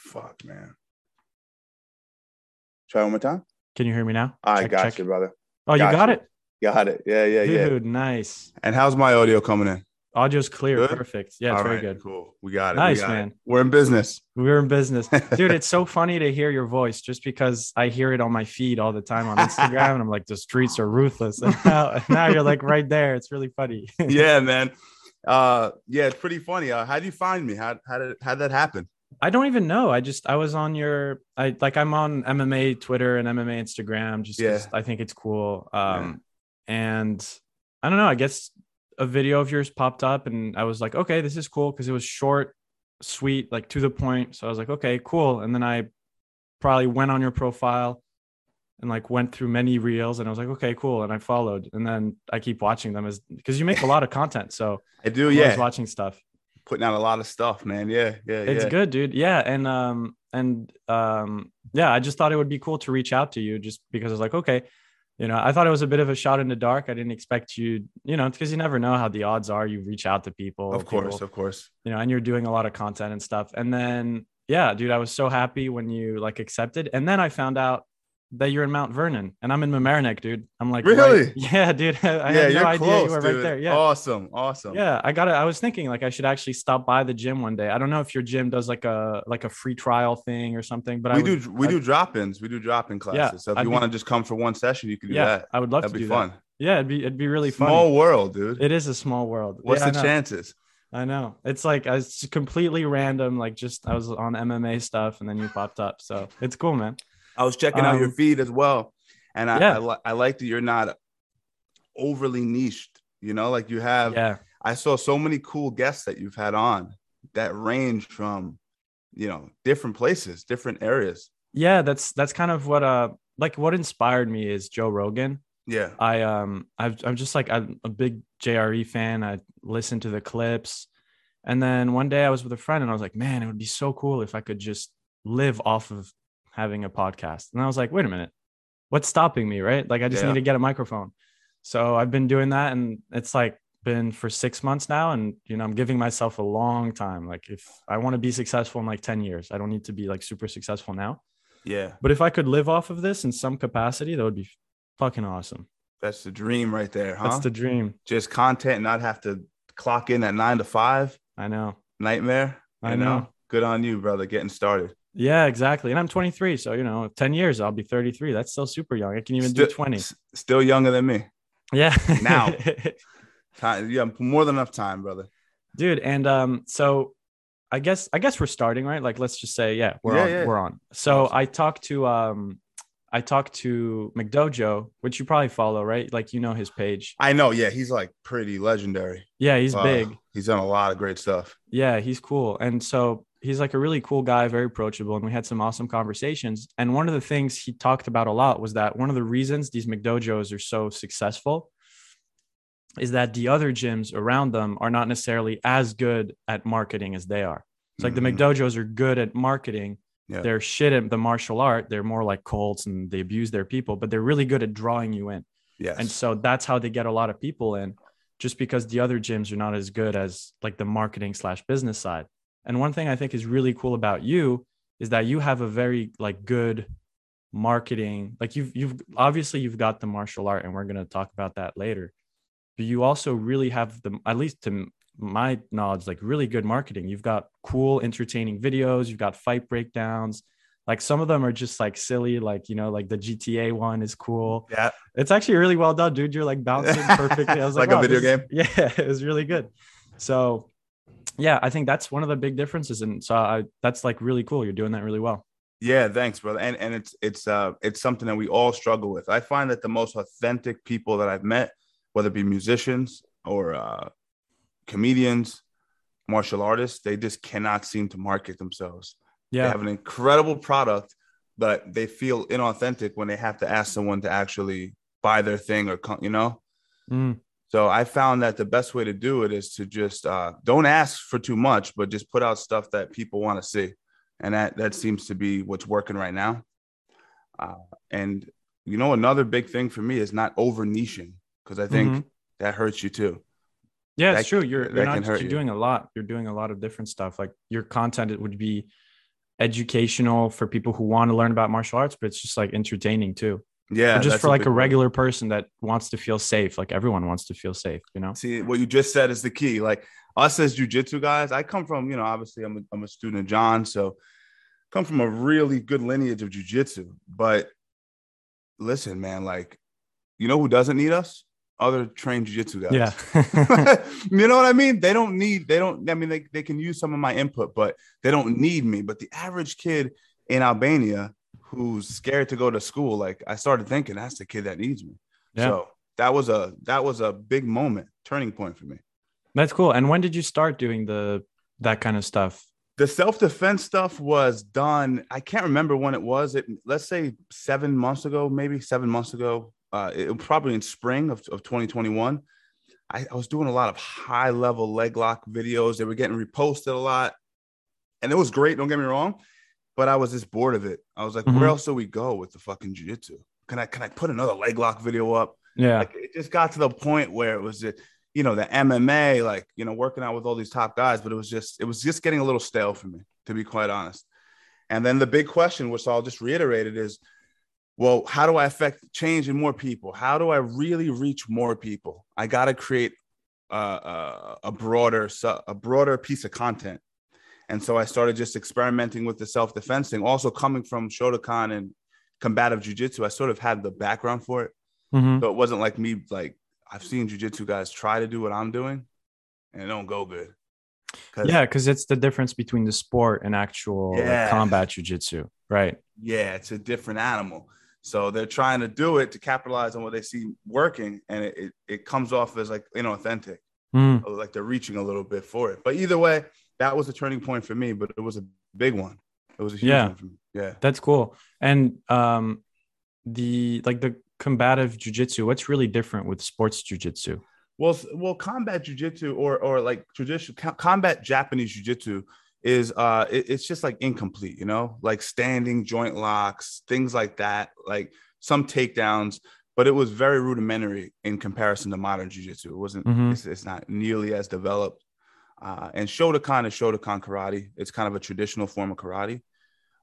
fuck, man. Try one more time. Can you hear me now? I Check, got check. you, brother. Oh, you Got got you. it, Got it. Yeah, yeah, yeah. dude. Nice. And how's my audio coming in? Audio's clear. Good? Perfect. Yeah, it's All very right, good. Cool. We got it. Nice, we got it. man. We're in business. We're in business, dude. It's so funny to hear your voice, just because I hear it on my feed all the time on Instagram, and I'm like, the streets are ruthless. And now, and now you're like right there. It's really funny. yeah, man. Uh, yeah, it's pretty funny. Uh, how do you find me? How how did how did that happen? I don't even know. I just I was on your I like I'm on MMA Twitter and MMA Instagram just Yeah. I think it's cool. Um and I don't know, I guess a video of yours popped up and I was like, okay, this is cool because it was short, sweet, like to the point. So I was like, okay, cool. And then I probably went on your profile and like went through many reels and I was like, okay, cool. And I followed and then I keep watching them as because you make a lot of content. So I do. I'm Yeah, watching stuff. Putting out a lot of stuff, man. Yeah, yeah, it's yeah. good dude yeah and um and um yeah i just thought it would be cool to reach out to you just because i was like okay you know i thought it was a bit of a shot in the dark i didn't expect you you know because you never know how the odds are you reach out to people Of course, people, of course. you know and you're doing a lot of content and stuff and then yeah dude i was so happy when you like accepted and then i found out that you're in Mount Vernon and I'm in Mamaroneck, dude. I'm like, Really? right- yeah, dude. I yeah, had no you're idea close, you were dude. right there. Yeah. Awesome, awesome. Yeah, I got it. I was thinking like I should actually stop by the gym one day. I don't know if your gym does like a like a free trial thing or something, but we I would, do we I- do drop-ins. We do drop-in classes. Yeah, so if I'd you want to just come for one session, you can do Yeah, that. I would love That'd to be do fun. that. Yeah, it'd be it'd be really Small fun. Small world, dude. It is a small world. What's Yeah, the chances? I know. It's like it's completely random. Like just I was on MMA stuff and then you popped up. So it's cool, man. I was checking out your Um, feed as well, and I yeah. I, li- I like that you're not overly niched. You know, like you have. Yeah. I saw so many cool guests that you've had on that range from, you know, different places, different areas. Yeah, that's that's kind of what uh like what inspired me is Joe Rogan. Yeah, I um I've, I'm just like I'm a big JRE fan. I listen to the clips, and then one day I was with a friend and I was like, man, it would be so cool if I could just live off of having a podcast. And I was like, wait a minute, what's stopping me, right? Like I just Yeah. need to get a microphone. So I've been doing that, and it's like been for six months now, and you know I'm giving myself a long time. Like if I want to be successful in like ten years, I don't need to be like super successful now. yeah, But if I could live off of this in some capacity, that would be fucking awesome. that's the dream right there, huh? That's the dream. Just content, not have to clock in at nine to five. I know. Nightmare. I you know. Good on you, brother. Getting started. Yeah, exactly. And I'm 23, so you know, 10 years I'll be 33. That's still super young. I can even do Still- 20. s- Still younger than me. Yeah. Now. Time, yeah, more than enough time, brother. dude. And um, so I guess I guess we're starting right. Like, let's just say, yeah, we're Yeah, on. yeah. We're on. So Awesome. I talked to um, I talked to McDojo, which you probably follow, right? Like, you know his page. I know. Yeah, he's like pretty legendary. Yeah, he's Uh, big. He's done a lot of great stuff. Yeah, he's cool. And so he's like a really cool guy, very approachable. And we had some awesome conversations. And one of the things he talked about a lot was that one of the reasons these McDojos are so successful is that the other gyms around them are not necessarily as good at marketing as they are. It's like Mhm. the McDojos are good at marketing. Yeah. They're shit at the martial art. They're more like cults and they abuse their people, but they're really good at drawing you in. Yes. And so that's how they get a lot of people in, just because the other gyms are not as good as like the marketing slash business side. And one thing I think is really cool about you is that you have a very like good marketing. Like you've you've obviously you've got the martial art, and we're gonna talk about that later. But you also really have the at least to my knowledge, like really good marketing. You've got cool, entertaining videos. You've got fight breakdowns. Like some of them are just like silly, like you know, like the GTA one is cool. yeah. It's actually really well done, dude. You're like bouncing perfectly. I was Like like, a oh, video this game? Yeah, it was really good. So, yeah, I think that's one of the big differences, and so I, that's like really cool. You're doing that really well. Yeah, thanks, brother. And and it's it's uh it's something that we all struggle with. I find that the most authentic people that I've met, whether it be musicians or uh comedians, martial artists, they just cannot seem to market themselves. Yeah. They have an incredible product, but they feel inauthentic when they have to ask someone to actually buy their thing or co- you know. Mm, So I found that the best way to do it is to just uh, don't ask for too much, but just put out stuff that people want to see, and that that seems to be what's working right now. Uh, and you know, another big thing for me is not over niching because I think Mhm. that hurts you too. yeah, that it's true. You're you're not you're you. doing a lot. You're doing a lot of different stuff. Like your content, it would be educational for people who want to learn about martial arts, but it's just like entertaining too. Yeah, Or just for like a one. regular person that wants to feel safe. Like everyone wants to feel safe, you know? See, what you just said is the key. Like us as jujitsu guys, I come from, you know, obviously I'm a, I'm a student of John, so come from a really good lineage of jujitsu. But listen, man, like, you know who doesn't need us? Other trained jujitsu guys. Yeah. you know what I mean? They don't need, they don't, I mean, they, they can use some of my input, but they don't need me. But the average kid in Albania who's scared to go to school, like I started thinking that's the kid that needs me. Yeah. So that was a that was a big moment, turning point for me. That's cool. And when did you start doing the that kind of stuff? The self-defense stuff was done. I can't remember when it was. It let's say seven months ago, maybe seven months ago. Uh, it probably in spring of, of 2021. I, I was doing a lot of high level leg lock videos. They were getting reposted a lot. And it was great, don't get me wrong. But I was just bored of it. I was like, Mhm. where else do we go with the fucking jiu-jitsu? Can I can I put another leg lock video up? Yeah. Like it just got to the point where it was, uh, you know, the MMA, like you know, working out with all these top guys, but it was just, it was just getting a little stale for me, to be quite honest. And then the big question, which I'll just reiterate it, is, well, how do I affect change in more people? How do I really reach more people? I got to create uh, uh, a broader, a broader piece of content. And so I started just experimenting with the self defense thing. Also, coming from Shotokan and combative jujitsu, I sort of had the background for it. Mhm. So it wasn't like me, like I've seen jujitsu guys try to do what I'm doing and it don't go good. 'Cause- Yeah, because it's the difference between the sport and actual like, Yeah. combat jujitsu, right? yeah, it's a different animal. So they're trying to do it to capitalize on what they see working, and it, it, it comes off as like inauthentic, Mm. like they're reaching a little bit for it. But either way, that was a turning point for me, but it was a big one. It was a huge Yeah. one for me. Yeah. That's cool. And um, the like the combative jujitsu, what's really different with sports jujitsu? Well, well, combat jujitsu or or like traditional co- combat Japanese jujitsu is uh it- it's just like incomplete, you know, like standing joint locks, things like that, like some takedowns, but it was very rudimentary in comparison to modern jujitsu. It wasn't Mhm. it's, it's not nearly as developed. Uh, and Shotokan is Shotokan karate. It's kind of a traditional form of karate.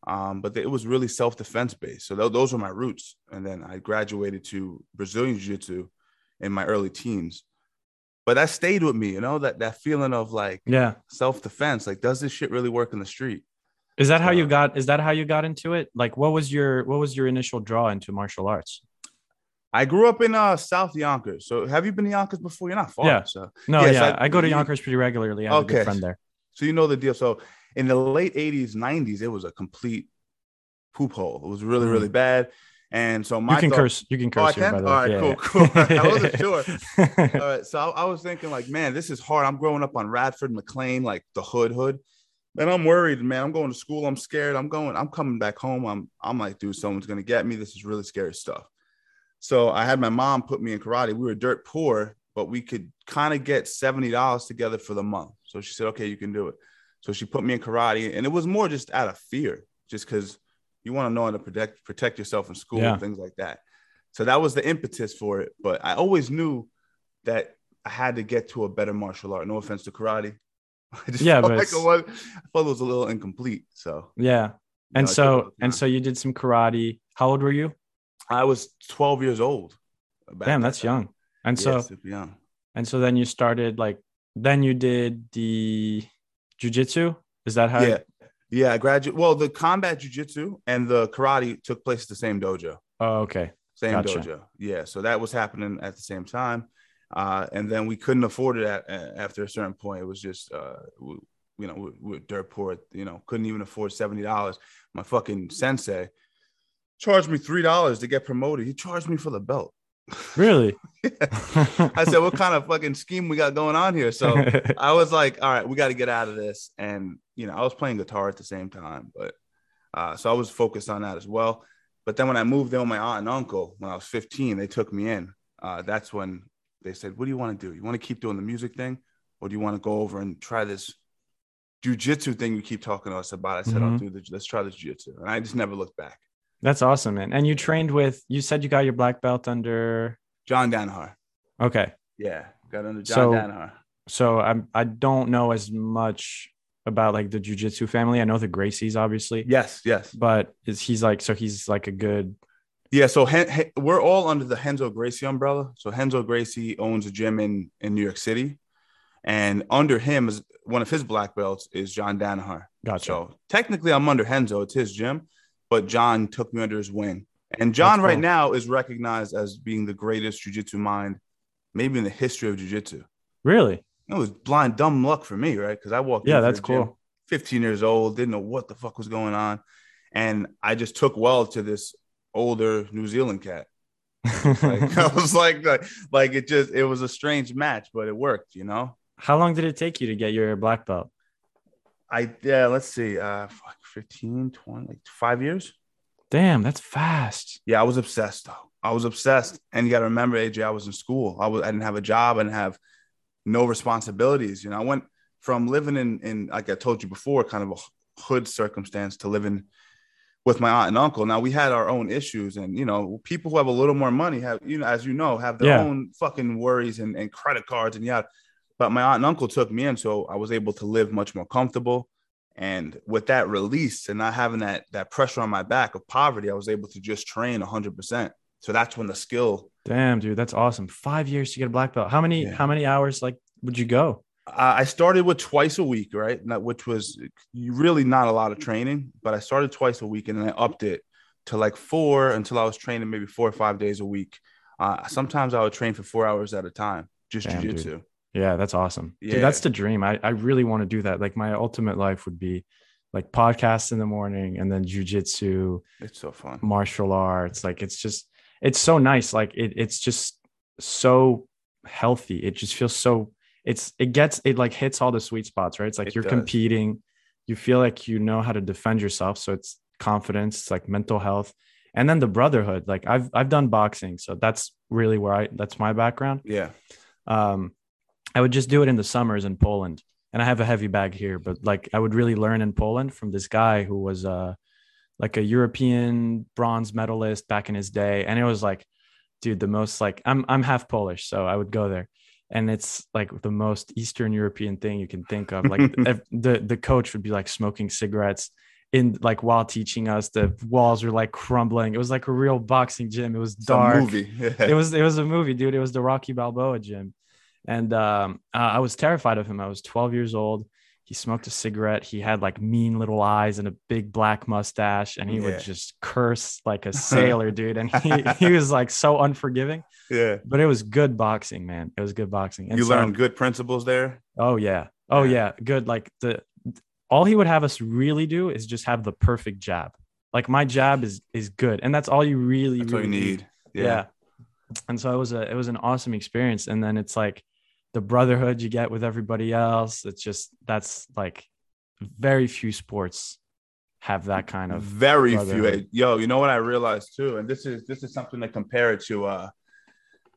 Um, but it was really self-defense based. So tho- those were my roots. And then I graduated to Brazilian Jiu-Jitsu in my early teens. But that stayed with me, you know, that that feeling of like Yeah. self-defense. Like, does this shit really work in the street? Is that how you got is that how you got into it? Like what was your what was your initial draw into martial arts? I grew up in uh South Yonkers. So have you been to Yonkers before? You're not far. Yeah. So No, Yes, yeah, I- I, go to Yonkers pretty regularly. I have a Okay. good friend there. so you know the deal. So in the late 80s, 90s, it was a complete poop hole. It was really, Mm. really bad. And so my You can thought- curse. You can Oh, I curse here, can? by the All way. right, Yeah, cool, yeah. cool. I wasn't sure. All right. So I, I was thinking, like, man, this is hard. I'm growing up on Radford, McLean, like the hood, hood. And I'm worried, man. I'm going to school. I'm scared. I'm going, I'm coming back home. I'm, I'm like, dude, someone's gonna get me. This is really scary stuff. So I had my mom put me in karate. We were dirt poor, but we could kind of get $70 together for the month. So she said, okay, you can do it. So she put me in karate, and it was more just out of fear, just because you want to know how to protect protect yourself in school Yeah. and things like that. So that was the impetus for it. But I always knew that I had to get to a better martial art. No offense to karate. I just Yeah, felt but like it was, I felt it was a little incomplete. So Yeah. know, And a so and so you did some karate. How old were you? I was 12 years old. Damn, that's young. And Yeah, so super young. and so then you started like then you did the jujitsu. Is that how? Yeah. Yeah, I graduated. Well, the combat jujitsu and the karate took place at the same dojo. Oh, okay. Same Gotcha. dojo. Yeah. So that was happening at the same time. Uh, and then we couldn't afford it at, after a certain point. It was just, uh, we, you know, we, we were dirt poor, you know, couldn't even afford $70. My fucking sensei charged me $3 to get promoted. He charged me for the belt. Really? I said, what kind of fucking scheme we got going on here? So I was like, all right, we got to get out of this. And, you know, I was playing guitar at the same time, but uh, so I was focused on that as well. But then when I moved in with my aunt and uncle when I was 15, they took me in. Uh, that's when they said, what do you want to do? You want to keep doing the music thing? Or do you want to go over and try this jujitsu thing you keep talking to us about? I said, I'll Mhm. do the, let's try this jujitsu. And I just never looked back. That's awesome, man. And you trained with you said you got your black belt under John Danaher. okay. Yeah. Got under John So- Danaher. So I'm I don't know as much about like the jujitsu family? I know the Gracies, obviously. Yes, yes. But is he's like so he's like a good Yeah, so Hen- Hen- we're all under the Renzo Gracie umbrella. So Renzo Gracie owns a gym in in New York City, and under him is one of his black belts is John Danaher. Gotcha. So technically, I'm under Renzo. It's his gym, but John took me under his wing. And John right now is recognized as being the greatest jujitsu mind, maybe in the history of jujitsu. really? It was blind dumb luck for me, right? Because I walked. Yeah, that's gym, cool. 15 years old, didn't know what the fuck was going on, and I just took well to this older New Zealand cat. Like I was like, like, like it just it was a strange match, but it worked, you know. How long did it take you to get your black belt? I yeah, let's see, uh, fuck, 15, 20, like five years. Damn, that's fast. Yeah, I was obsessed though. I was obsessed, and you got to remember, AJ, I was in school. I was I didn't have a job. I didn't have no responsibilities. You know, I went from living in in like I told you before, kind of a hood circumstance to living with my aunt and uncle. Now we had our own issues, and you know, people who have a little more money have you know, as you know, have their Yeah. own fucking worries and, and credit cards and yeah. But my aunt and uncle took me in, so I was able to live much more comfortable. And with that release and not having that that pressure on my back of poverty, I was able to just train 100%. So that's when the skill. Damn, dude, that's awesome. Five years to get a black belt. How many Yeah. how many hours like would you go? I I started with twice a week, right? Which was really not a lot of training, but I started twice a week and then I upped it to like four until I was training maybe four or five days a week. Uh, sometimes I would train for four hours at a time, just Damn, jujitsu. Yeah, that's awesome. Yeah. Dude, that's the dream. I, I really want to do that. Like my ultimate life would be like podcasts in the morning and then jujitsu, It's so fun. martial arts. Like it's just it's so nice. Like it, it's just so healthy. It just feels so it's it gets it like hits all the sweet spots, right? It's like It you're does. competing, you feel like you know how to defend yourself. So it's confidence, it's like mental health. And then the brotherhood. Like I've I've done boxing. So that's really where I that's my background Yeah. um, I would just do it in the summers in Poland. And I have a heavy bag here, but like I would really learn in Poland from this guy who was uh, like a European bronze medalist back in his day. And it was like, dude, the most like I'm I'm half Polish, so I would go there. And it's like the most Eastern European thing you can think of. Like the the coach would be like smoking cigarettes in like while teaching us. The walls were like crumbling. It was like a real boxing gym. It was dark movie. it was it was a movie, dude. It was the Rocky Balboa gym, and um, I was terrified of him. I was 12 years old. He smoked a cigarette. He had like mean little eyes and a big black mustache, and he Yeah. would just curse like a sailor, dude. And he he was like so unforgiving, yeah. but it was good boxing, man. It was good boxing. And You so- learn good principles there. Oh yeah. Oh Yeah. Good. Like the all he would have us really do is just have the perfect jab. Like my jab is is good, and that's all you really That's all really you need. yeah. Yeah. And so it was a it was an awesome experience. And then it's like the brotherhood you get with everybody else. It's just that's like very few sports have that kind of very few. Yo, you know what I realized too, and this is this is something to compare it to uh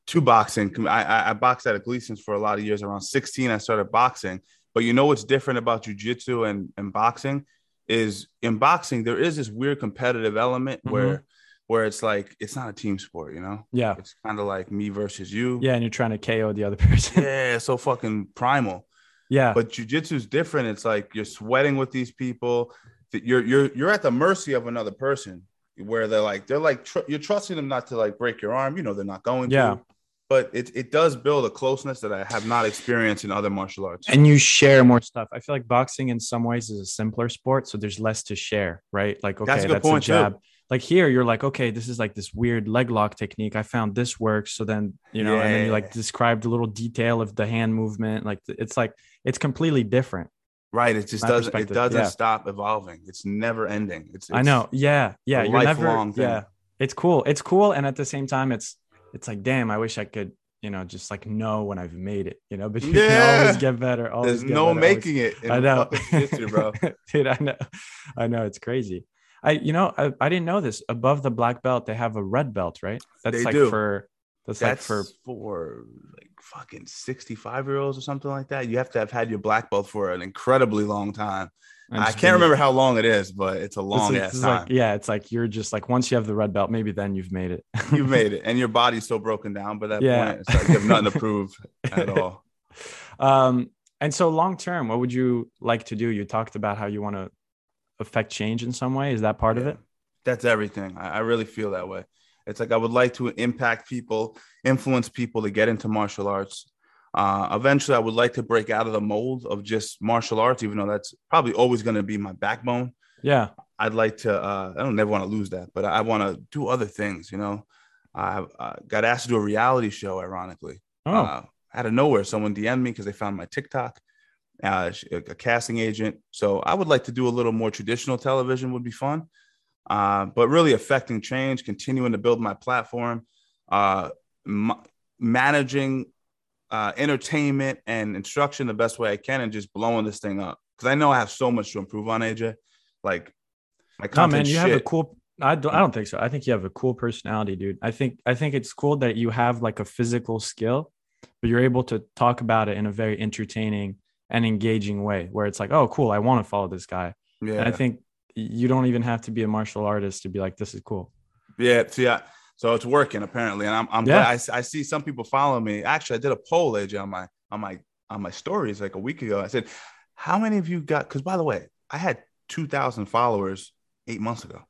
to boxing. I, I I boxed at a Gleason's for a lot of years. Around 16, I started boxing. But you know what's different about jujitsu and and boxing is in boxing there is this weird competitive element Mhm. where where it's like it's not a team sport, you know. yeah. It's kind of like me versus you. Yeah. And you're trying to KO the other person. Yeah, so fucking primal. yeah. But jujitsu is different. It's like you're sweating with these people. That you're you're you're at the mercy of another person. Where they're like they're like tr- you're trusting them not to like break your arm. You know they're not going Yeah. to. But it it does build a closeness that I have not experienced in other martial arts. and you share more stuff. I feel like boxing in some ways is a simpler sport, so there's less to share, right? Like, okay, That's that's a a, good too. Like here, you're like, okay, this is like this weird leg lock technique. I found this works. So then, you know, and then you like Yeah. describe the little detail of the hand movement. Like it's like it's completely different. right. It just doesn't it doesn't yeah. stop evolving. It's never ending. It's, I know. Yeah. Yeah. You're never thing. yeah. It's cool. It's cool. And at the same time, it's it's like, damn, I wish I could, you know, just like know when I've made it, you know, but you can Yeah. always get better. Always There's get no better, always- making it. in I know, jiu-jitsu, bro. Dude, I know, I know, it's crazy. I, you know, I, I didn't know this. Above the black belt, they have a red belt, right? That's They like do. for that's, That's like for for like fucking 65 year olds or something like that. You have to have had your black belt for an incredibly long time. I can't being- remember how long it is, but it's a long is- ass is time. like yeah, it's like you're just like once you have the red belt, maybe then you've made it. You've made it, and your body's so broken down by that Yeah. point. It's like you have nothing to prove at all. um, And so long term, what would you like to do? You talked about how you want to affect change in some way. Is that part yeah. of it? That's everything. I, I really feel that way. It's like I would like to impact people, influence people to get into martial arts. Uh, eventually, I would like to break out of the mold of just martial arts, even though that's probably always going to be my backbone. Yeah, I'd like to. Uh, I don't never want to lose that, but I want to do other things. You know, I uh, got asked to do a reality show. Ironically, oh. Uh, out of nowhere, someone DM'd me because they found my TikTok. Uh, a casting agent. So I would like to do a little more traditional television. Would be fun. Uh, but really affecting change, continuing to build my platform, uh, m- managing uh, entertainment and instruction the best way I can, and just blowing this thing up. Because I know I have so much to improve on, AJ. Like my content. No, man, you shit. have a cool. I don't, I don't think so. I think you have a cool personality, dude. I think I think it's cool that you have like a physical skill, but you're able to talk about it in a very entertaining and engaging way, where it's like, oh, cool, I want to follow this guy. Yeah. And I think you don't even have to be a martial artist to be like, this is cool. Yeah. See, I, so it's working apparently, and I'm, I'm yeah. glad. I, I see some people follow me. Actually, I did a poll, AJ, on my on my on my stories like a week ago. I said, "How many of you got?" Because by the way, I had two thousand followers eight months ago.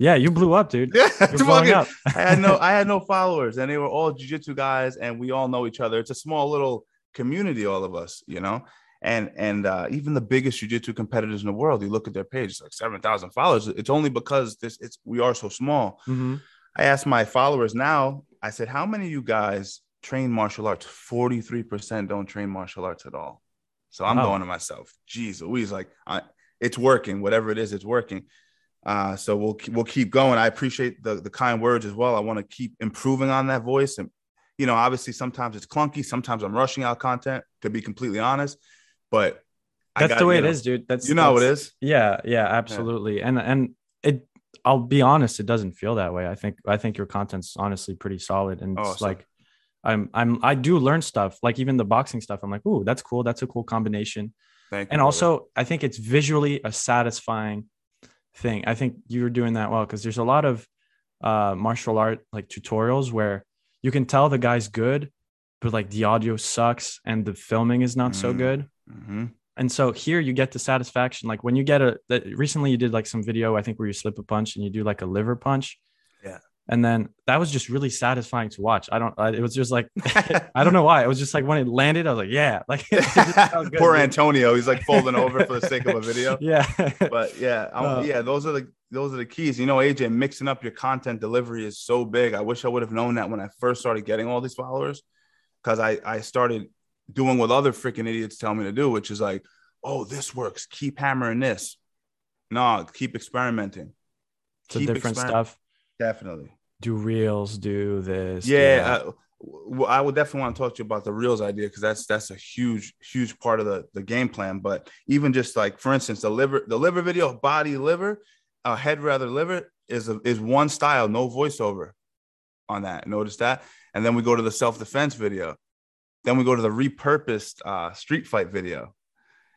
Yeah, you blew up, dude. Yeah, up. I had no, I had no followers, and they were all jujitsu guys, and we all know each other. It's a small little community, all of us, you know? And and uh, even the biggest jiu-jitsu competitors in the world you look at their page it's like 7000 followers. It's only because this it's we are so small. Mm-hmm. i asked my followers now i said how many of you guys train martial arts? 43% don't train martial arts at all. So i'm wow. going to myself geez louise like I, it's working whatever it is it's working. Uh, so we'll we'll keep going. I appreciate the, the kind words as well. I want to keep improving on that voice and you know obviously sometimes it's clunky sometimes i'm rushing out content to be completely honest but that's got, the way it know, is, dude. That's you know that's, it is. Yeah, yeah, absolutely. Yeah. And and it I'll be honest, it doesn't feel that way. I think I think your content's honestly pretty solid. And oh, it's so. like I'm I'm I do learn stuff, like even the boxing stuff. I'm like, ooh, that's cool. That's a cool combination. Thank and also I think it's visually a satisfying thing. I think you're doing that well because there's a lot of uh martial art like tutorials where you can tell the guy's good, but like the audio sucks and the filming is not mm-hmm. so good. Mm-hmm. And so here you get the satisfaction. Like when you get a, recently you did like some video, I think where you slip a punch and you do like a liver punch. And then that was just really satisfying to watch. I don't, it was just like, I don't know why. It was just like when it landed, I was like, yeah, like good, poor dude. Antonio. He's like folding over for the sake of a video. Yeah. But yeah, uh, yeah, those are the, those are the keys. You know, AJ, mixing up your content delivery is so big. I wish I would have known that when I first started getting all these followers because I, I started doing what other freaking idiots tell me to do, which is like, oh, this works. Keep hammering this. No, keep experimenting. It's keep different exper- stuff. Definitely. Do reels, do this. Yeah. I, I would definitely want to talk to you about the reels idea because that's that's a huge, huge part of the, the game plan. But even just like, for instance, the liver, the liver video, body liver, uh, head rather liver is a, is one style, no voiceover on that. Notice that. And then we go to the self defense video. Then we go to the repurposed uh, street fight video,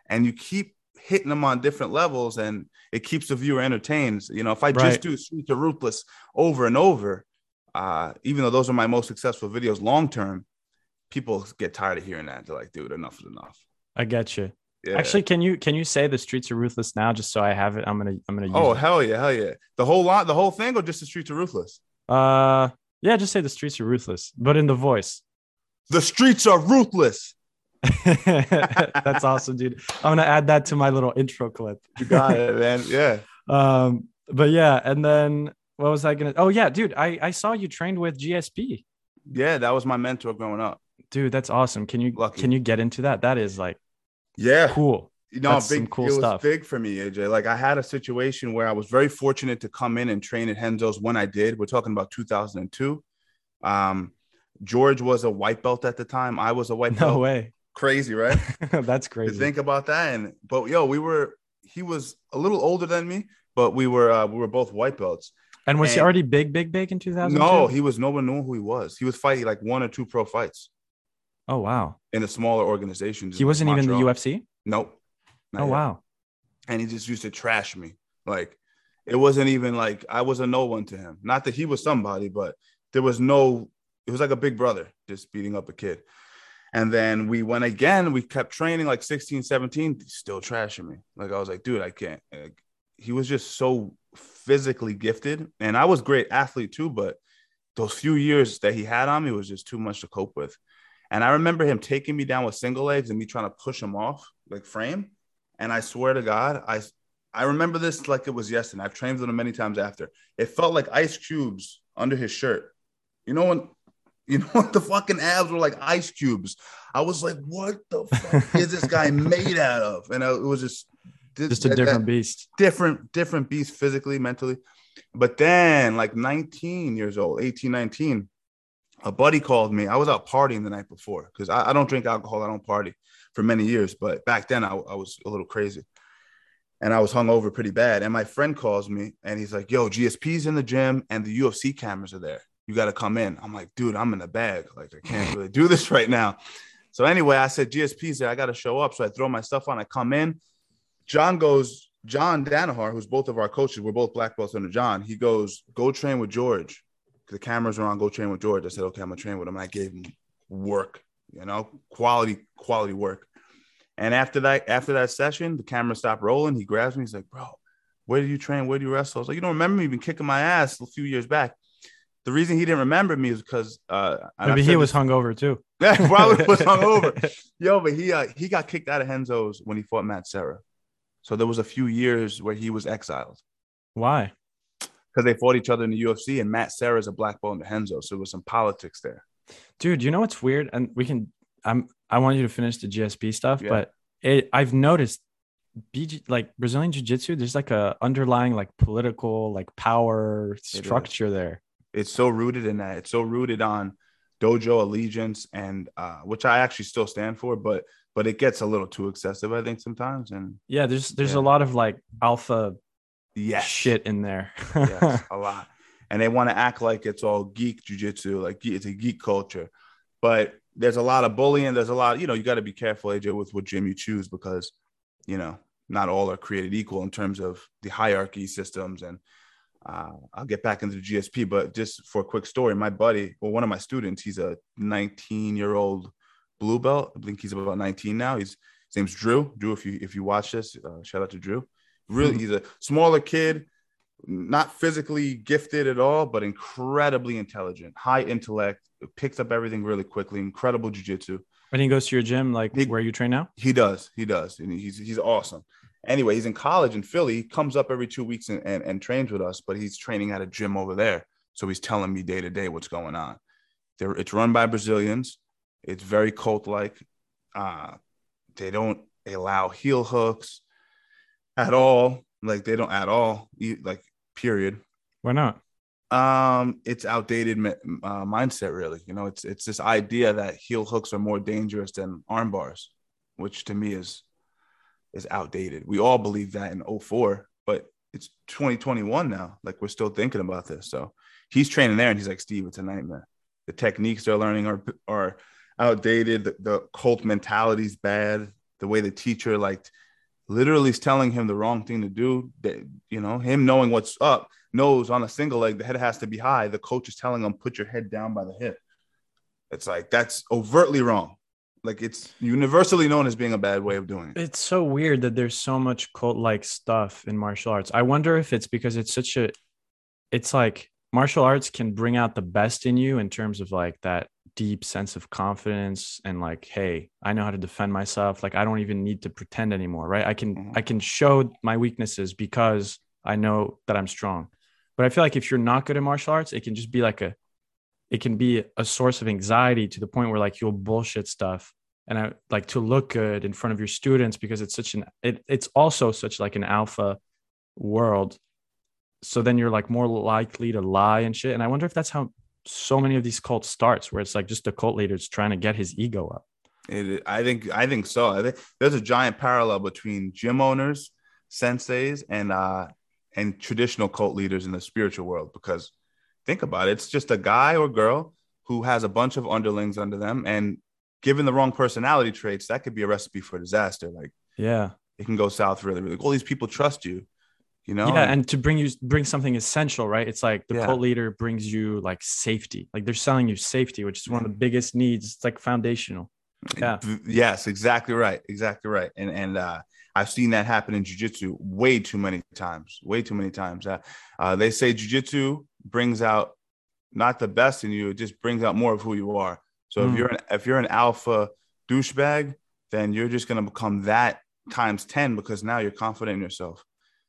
and you keep hitting them on different levels, and it keeps the viewer entertained. You know, if I right. just do Streets of Ruthless over and over, uh, even though those are my most successful videos long term, people get tired of hearing that. They're like, dude, enough is enough. I get you. Yeah. Actually, can you can you say the streets are ruthless now, just so I have it? I'm gonna I'm gonna. oh it. hell yeah, hell yeah! The whole lot, the whole thing, or just the streets are ruthless? Uh, yeah, just say the streets are ruthless, but in the voice. The streets are ruthless. That's awesome, dude. I'm gonna add that to my little intro clip. You got it, man. Yeah. Um, but yeah, and then what was I gonna? Oh yeah, dude, I I saw you trained with GSP. Yeah, that was my mentor growing up. Dude, that's awesome. Can you Lucky. can you get into that? That is like, yeah, cool. You know, that's big, cool it stuff. was big for me, AJ. Like I had a situation where I was very fortunate to come in and train at Renzo's when I did. We're talking about 2002. Um, George was a white belt at the time. I was a white no belt. No way. Crazy, right? That's crazy. To think about that. And but yo, we were he was a little older than me, but we were uh, we were both white belts. And was and, he already big, big, big in 2000? No, he was no one knew who he was. He was fighting like one or two pro fights. Oh wow. In a smaller organization. He wasn't even the UFC? Nope. Oh yet. wow. And he just used to trash me. Like it wasn't even like I was a no one to him. Not that he was somebody, but there was no it was like a big brother just beating up a kid. And then we went again. We kept training like 16, 17, still trashing me. Like I was like, dude, I can't. Like, he was just so physically gifted. And I was great athlete too, but those few years that he had on me was just too much to cope with. And I remember him taking me down with single legs and me trying to push him off like frame. And I swear to God, I I remember this like it was yesterday. I've trained with him many times after. It felt like ice cubes under his shirt. You know when you know what the fucking abs were like ice cubes. I was like, what the fuck is this guy made out of? And it was just just a that, different beast. Different, different beast physically, mentally. But then, like 19 years old, 18, 19, a buddy called me. I was out partying the night before because I, I, don't drink alcohol. I don't party for many years. But back then, I, I was a little crazy and I was hung over pretty bad. And my friend calls me and he's like, Yo, GSP's in the gym and the UFC cameras are there you got to come in. I'm like, dude, I'm in the bag. Like, I can't really do this right now. So anyway, I said, GSP's there. I got to show up. So I throw my stuff on. I come in. John goes, John Danaher, who's both of our coaches, we're both black belts under John. He goes, go train with George. The cameras are on. Go train with George. I said, okay, I'm gonna train with him. I gave him work, you know, quality, quality work. And after that, after that session, the camera stopped rolling. He grabs me. He's like, bro, where do you train? Where do you wrestle? I was like, you don't remember me? You've been kicking my ass a few years back. The reason he didn't remember me is because uh, maybe he was this, hungover too. Yeah, probably was hungover. Yo, but he uh, he got kicked out of Renzo's when he fought Matt Serra. So there was a few years where he was exiled. Why? Because they fought each other in the UFC, and Matt Serra is a black belt in the Renzo, so there was some politics there. Dude, you know what's weird? And we can. I'm. I want you to finish the GSP stuff, yeah. but it, I've noticed BJJ like Brazilian Jiu Jitsu, there's like a underlying like political like power structure there it's so rooted in that. It's so rooted on dojo allegiance and uh, which I actually still stand for, but but it gets a little too excessive, I think, sometimes. And yeah, there's there's yeah. a lot of like alpha yes. shit in there. yes, a lot. And they want to act like it's all geek jujitsu, like it's a geek culture. But there's a lot of bullying. There's a lot, you know, you got to be careful, AJ, with what gym you choose because, you know, not all are created equal in terms of the hierarchy systems and uh, I'll get back into the GSP, but just for a quick story, my buddy, well, one of my students, he's a 19 year old blue belt. I think he's about 19 now. He's his name's Drew. Drew, if you if you watch this, uh, shout out to Drew. Really, mm-hmm. he's a smaller kid, not physically gifted at all, but incredibly intelligent, high intellect, picks up everything really quickly, incredible jujitsu. When he goes to your gym, like he, where you train now, he does. He does, and he's he's awesome. Anyway, he's in college in Philly. He comes up every two weeks and, and, and trains with us, but he's training at a gym over there. So he's telling me day to day what's going on. They're, it's run by Brazilians. It's very cult like. Uh, they don't allow heel hooks at all. Like they don't at all. Like period. Why not? Um, it's outdated uh, mindset. Really, you know, it's it's this idea that heel hooks are more dangerous than arm bars, which to me is is outdated. We all believe that in 04, but it's 2021 now. Like we're still thinking about this. So he's training there and he's like, Steve, it's a nightmare. The techniques they're learning are are outdated. The, the cult mentality is bad. The way the teacher like literally is telling him the wrong thing to do. That you know, him knowing what's up, knows on a single leg the head has to be high. The coach is telling him put your head down by the hip. It's like that's overtly wrong. Like it's universally known as being a bad way of doing it. It's so weird that there's so much cult like stuff in martial arts. I wonder if it's because it's such a it's like martial arts can bring out the best in you in terms of like that deep sense of confidence and like hey i know how to defend myself like i don't even need to pretend anymore right i can mm-hmm. i can show my weaknesses because i know that i'm strong but i feel like if you're not good at martial arts it can just be like a it can be a source of anxiety to the point where like you'll bullshit stuff and I like to look good in front of your students because it's such an it, it's also such like an alpha world. So then you're like more likely to lie and shit. And i wonder if that's how so many of these cults starts where it's like just the cult leader's trying to get his ego up. It, i think i think so. I think there's a giant parallel between gym owners senseis and uh and traditional cult leaders in the spiritual world because think about it. It's just a guy or girl who has a bunch of underlings under them. And given the wrong personality traits, that could be a recipe for disaster. Like, yeah, it can go south really, really. All these people trust you, you know? Yeah. And to bring you, bring something essential, right? It's like the yeah. cult leader brings you like safety. Like they're selling you safety, which is one of the biggest needs. It's like foundational. Yeah. Yes, exactly right. Exactly right. And and uh, I've seen that happen in jujitsu way too many times. Way too many times. Uh, uh, they say jujitsu brings out not the best in you; it just brings out more of who you are. So Mm. if you're an if you're an alpha douchebag, then you're just going to become that times ten because now you're confident in yourself.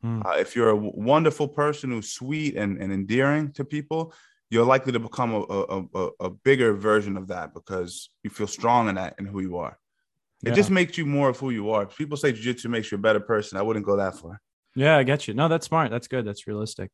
Mm. Uh, if you're a wonderful person who's sweet and, and endearing to people, you're likely to become a, a, a, a bigger version of that because you feel strong in that and who you are. It Yeah. just makes you more of who you are. People say jiu-jitsu makes you a better person. I wouldn't go that far. Yeah, I get you. No, that's smart. That's good. That's realistic.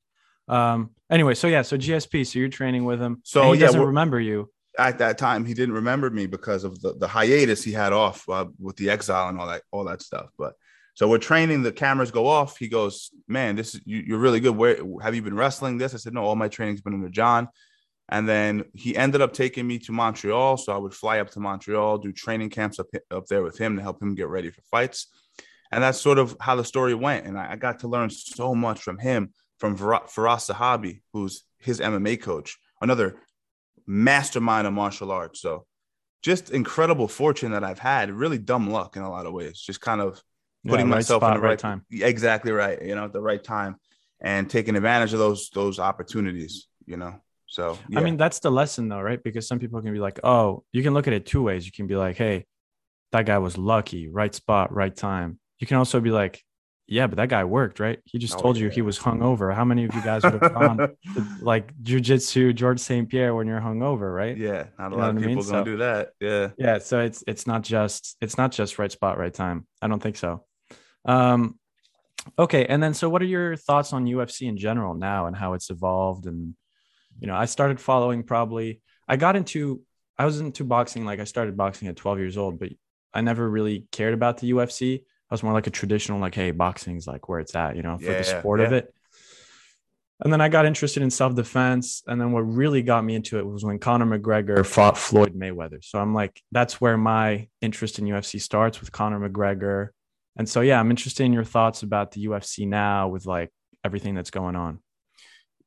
Um. Anyway, so yeah, so GSP. So you're training with him. So, he yeah, doesn't remember you. At that time, he didn't remember me because of the, the hiatus he had off uh, with the exile and all that all that stuff. But so we're training. The cameras go off. He goes, "Man, this is you, you're really good. Where have you been wrestling this?" I said, "No, all my training's been under John." And then he ended up taking me to Montreal. So I would fly up to Montreal, do training camps up, up there with him to help him get ready for fights. And that's sort of how the story went. And I, I got to learn so much from him, from Fara- Firas Zahabi, who's his MMA coach, another mastermind of martial arts. So just incredible fortune that I've had, really dumb luck in a lot of ways, just kind of Yeah, putting right myself spot, in the right, time. Exactly right. You know, at the right time and taking advantage of those, those opportunities, you know? So, I mean, that's the lesson though, right? Because some people can be like, oh, you can look at it two ways. You can be like, hey, that guy was lucky, right spot, right time. You can also be like, yeah, but that guy worked, right? He just Oh, told you he was hungover. How many of you guys would have gone to, like jujitsu, George St. Pierre when you're hungover, right? yeah. Not a You lot of I mean? people gonna So- do that. Yeah. Yeah. So it's it's not just it's not just right spot, right time. I don't think so. Um, okay. And then so what are your thoughts on UFC in general now and how it's evolved? And you know, I started following probably I got into I was into boxing like I started boxing at 12 years old, but I never really cared about the UFC. I was more like a traditional, like, hey, boxing's like where it's at, you know, for Yeah, the sport of it. And then I got interested in self defense. And then what really got me into it was when Conor McGregor fought Floyd Mayweather. So I'm like, that's where my interest in UFC starts with Conor McGregor. And so, yeah, I'm interested in your thoughts about the UFC now with like everything that's going on.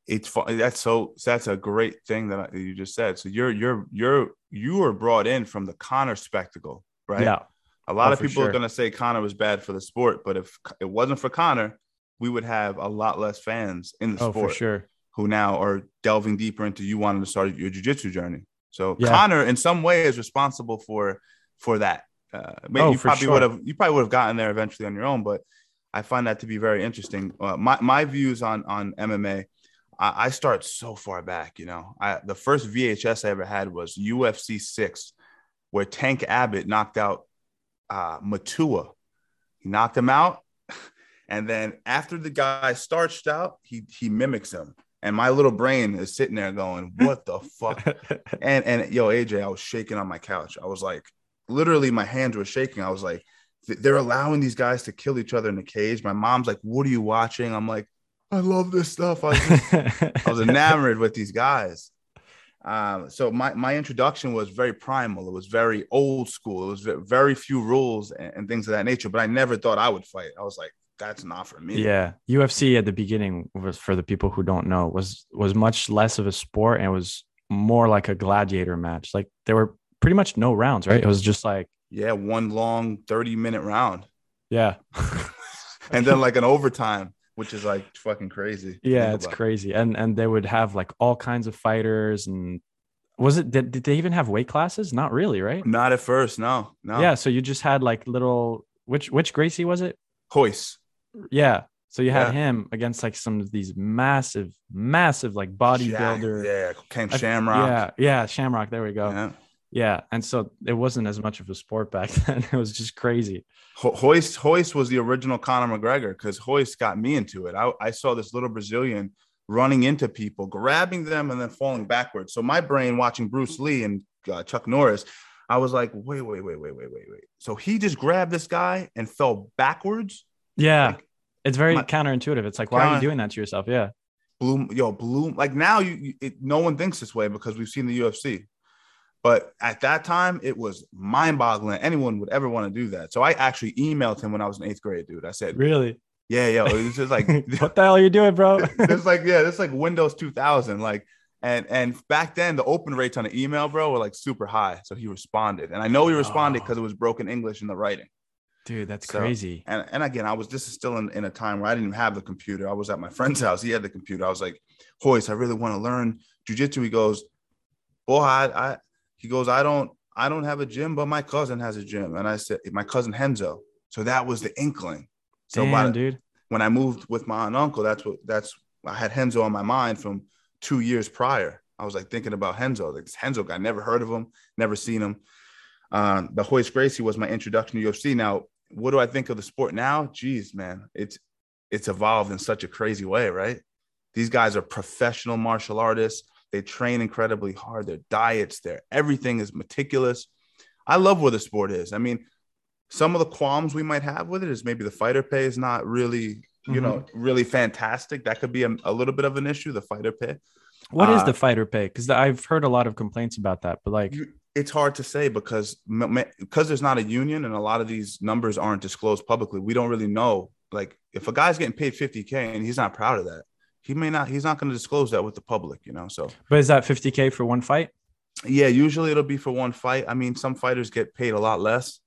It's fun. That's so. That's a great thing that you just said. So you're you're you're you were brought in from the Conor spectacle, right? Yeah. A lot Oh, of people sure. are gonna say Conor was bad for the sport, but if it wasn't for Conor, we would have a lot less fans in the Oh, sport for sure. who now are delving deeper into you wanting to start your jujitsu journey. So Yeah. Conor, in some way, is responsible for for that. Uh, maybe Oh, you for probably sure. would have you probably would have gotten there eventually on your own, but I find that to be very interesting. Uh, my my views on on MMA, I, I start so far back. You know, I the first VHS I ever had was UFC six, where Tank Abbott knocked out uh, Matua. He knocked him out, and then after the guy starched out, he he mimics him. And my little brain is sitting there going, "What the fuck?" And and yo, AJ, I was shaking on my couch. I was like, literally, my hands were shaking. I was like, they're allowing these guys to kill each other in the cage. My mom's like, "What are you watching?" I'm like, "I love this stuff." I was, just- I was enamored with these guys. Um, so my my introduction was very primal. It was very old school. It was very few rules and, and things of that nature. But I never thought I would fight. I was like, "That's not for me." Yeah, UFC at the beginning was for the people who don't know was was much less of a sport and it was more like a gladiator match. Like there were pretty much no rounds, right? It was just like yeah, one long thirty minute round, yeah, and then like an overtime, which is like fucking crazy. yeah, it's about. crazy. And and they would have like all kinds of fighters and was it did, did they even have weight classes? Not really, right? Not at first, no, no. Yeah, so you just had like little which which Gracie was it? Royce. Yeah. So you had Yeah. him against like some of these massive, massive like bodybuilder. Yeah, Ken I- Shamrock. Yeah, yeah, Shamrock. There we go. Yeah. Yeah, and so it wasn't as much of a sport back then. It was just crazy. Ho- Royce Royce was the original Conor McGregor because Royce got me into it. I, I saw this little Brazilian running into people, grabbing them, and then falling backwards. So my brain watching Bruce Lee and uh, Chuck Norris, I was like, wait, wait, wait, wait, wait, wait, wait. So he just grabbed this guy and fell backwards. Yeah, Like, it's very my- counterintuitive. It's like, why are you doing that to yourself? Yeah, Bloom, yo, Bloom. Like now, you, you it, no one thinks this way because we've seen the UFC. But at that time, it was mind-boggling. Anyone would ever want to do that. So I actually emailed him when I was in eighth grade, dude. I said, really. "Yeah, yo, was just like what the hell are you doing, bro? it's like yeah, it's like Windows 2000. Like And and back then the open rates on the email, bro, were like super high. So he responded. And I know he responded Oh. because it was broken English in the writing. Dude, that's So- crazy. And and again, I was this is still in, in a time where I didn't even have the computer. I was at my friend's house. He had the computer. I was like, Royce, I really want to learn jujitsu. He goes, Boy, I, I he goes, I don't I don't have a gym, but my cousin has a gym. And I said, my cousin Renzo. So that was the inkling. So Damn, the- dude. when I moved with my aunt and uncle, that's what that's I had Renzo on my mind from two years prior. I was like thinking about Renzo. Like this Renzo guy, never heard of him, never seen him. Um, the Royce Gracie was my introduction to UFC. Now, what do I think of the sport now? Jeez, man, it's it's evolved in such a crazy way, right? These guys are professional martial artists. They train incredibly hard. Their diets, their everything is meticulous. I love where the sport is. I mean, some of the qualms we might have with it is maybe the fighter pay is not really, you know, really fantastic. That could be a, a little bit of an issue, the fighter pay. What is uh, the fighter pay? Because I've heard a lot of complaints about that. But like, You- It's hard to say because because there's not a union and a lot of these numbers aren't disclosed publicly. We don't really know. Like if a guy's getting paid 50k and he's not proud of that, he may not. He's not going to disclose that with the public, you know. So but is that 50k for one fight? yeah, usually it'll be for one fight. I mean, some fighters get paid a lot less.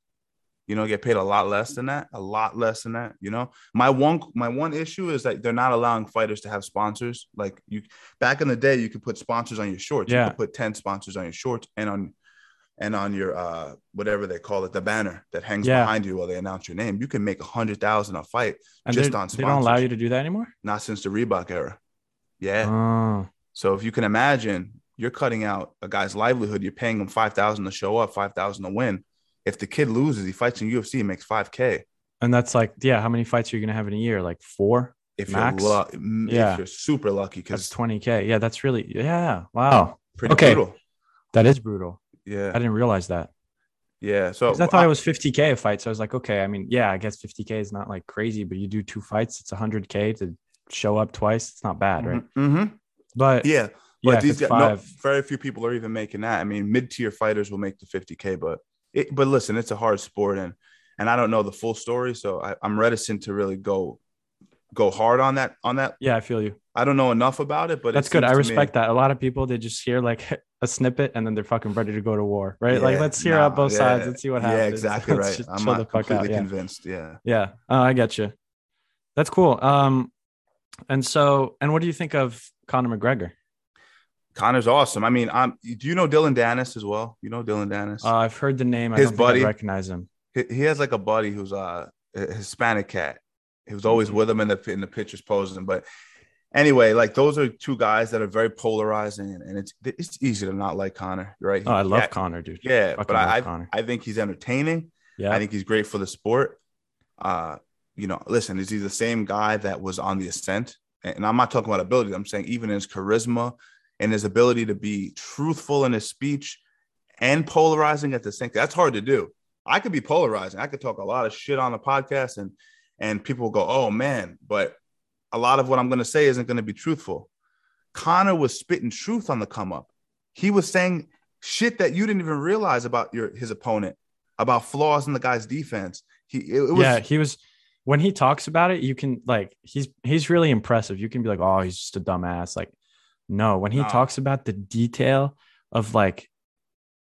You know, get paid a lot less than that, a lot less than that. You know, my one my one issue is that they're not allowing fighters to have sponsors. Like you, back in the day, you could put sponsors on your shorts. You Yeah. could put ten sponsors on your shorts and on and on your uh whatever they call it, the banner that hangs Yeah. behind you while they announce your name. You can make a hundred thousand a fight And Just on they don't allow you to do that anymore. not since the Reebok era. Yeah. Oh, So if you can imagine, you're cutting out a guy's livelihood. You're paying him five thousand to show up, five thousand to win. If the kid loses, he fights in UFC, he makes five k. and that's like, yeah. How many fights are you gonna have in a year? Like four. If Max? you're lu- Yeah. if you're super lucky, because 20k. Yeah, that's really yeah. Wow, pretty Okay. brutal. that is brutal. I didn't realize that. yeah. So I thought it was 50k a fight. So I was like, okay. I mean, yeah, I guess 50k is not like crazy, but you do two fights, it's 100k to show up twice. It's not bad, right? hmm But Yeah, yeah, but if these guys, no, very few people are even making that. I mean, mid tier fighters will make the 50k, but it, but listen, it's a hard sport, and and I don't know the full story, so I, I'm reticent to really go go hard on that on that. yeah, I feel you. I don't know enough about it, but That's good. I to me- respect that. A lot of people they just hear like a snippet and then they're fucking ready to go to war, right? like let's hear nah, out both yeah, sides. Let's see what happens. Yeah, exactly right. I'm not completely out. Convinced. Yeah. Yeah. Oh, I get you. That's cool. Um, and so, and what do you think of Conor McGregor? Conor's awesome. I mean, I'm. Do you know Dillon Danis as well? You know Dillon Danis. Uh, I've heard the name. I His buddy? I recognize him. he, he has like a buddy who's uh, a Hispanic cat. He was always with him in the in the pictures posing. But anyway, like those are two guys that are very polarizing, and, it's it's easy to not like Conor, right? Oh, I love yeah, Conor, dude. Yeah, Fucking but I, Conor. I think he's entertaining. Yeah. I think he's great for the sport. Uh, you know, listen, is he the same guy that was on the ascent? And I'm not talking about ability. I'm saying even his charisma and his ability to be truthful in his speech and polarizing at the same. That's hard to do. I could be polarizing. I could talk a lot of shit on the podcast, and and people will go, "Oh man," but a lot of what I'm going to say isn't going to be truthful. Conor was spitting truth on the come up. He was saying shit that you didn't even realize about your his opponent, about flaws in the guy's defense. He it, it was yeah, he was when he talks about it, you can like he's he's really impressive. You can be like, oh, he's just a dumbass. Like, no, when he No. talks about the detail of like,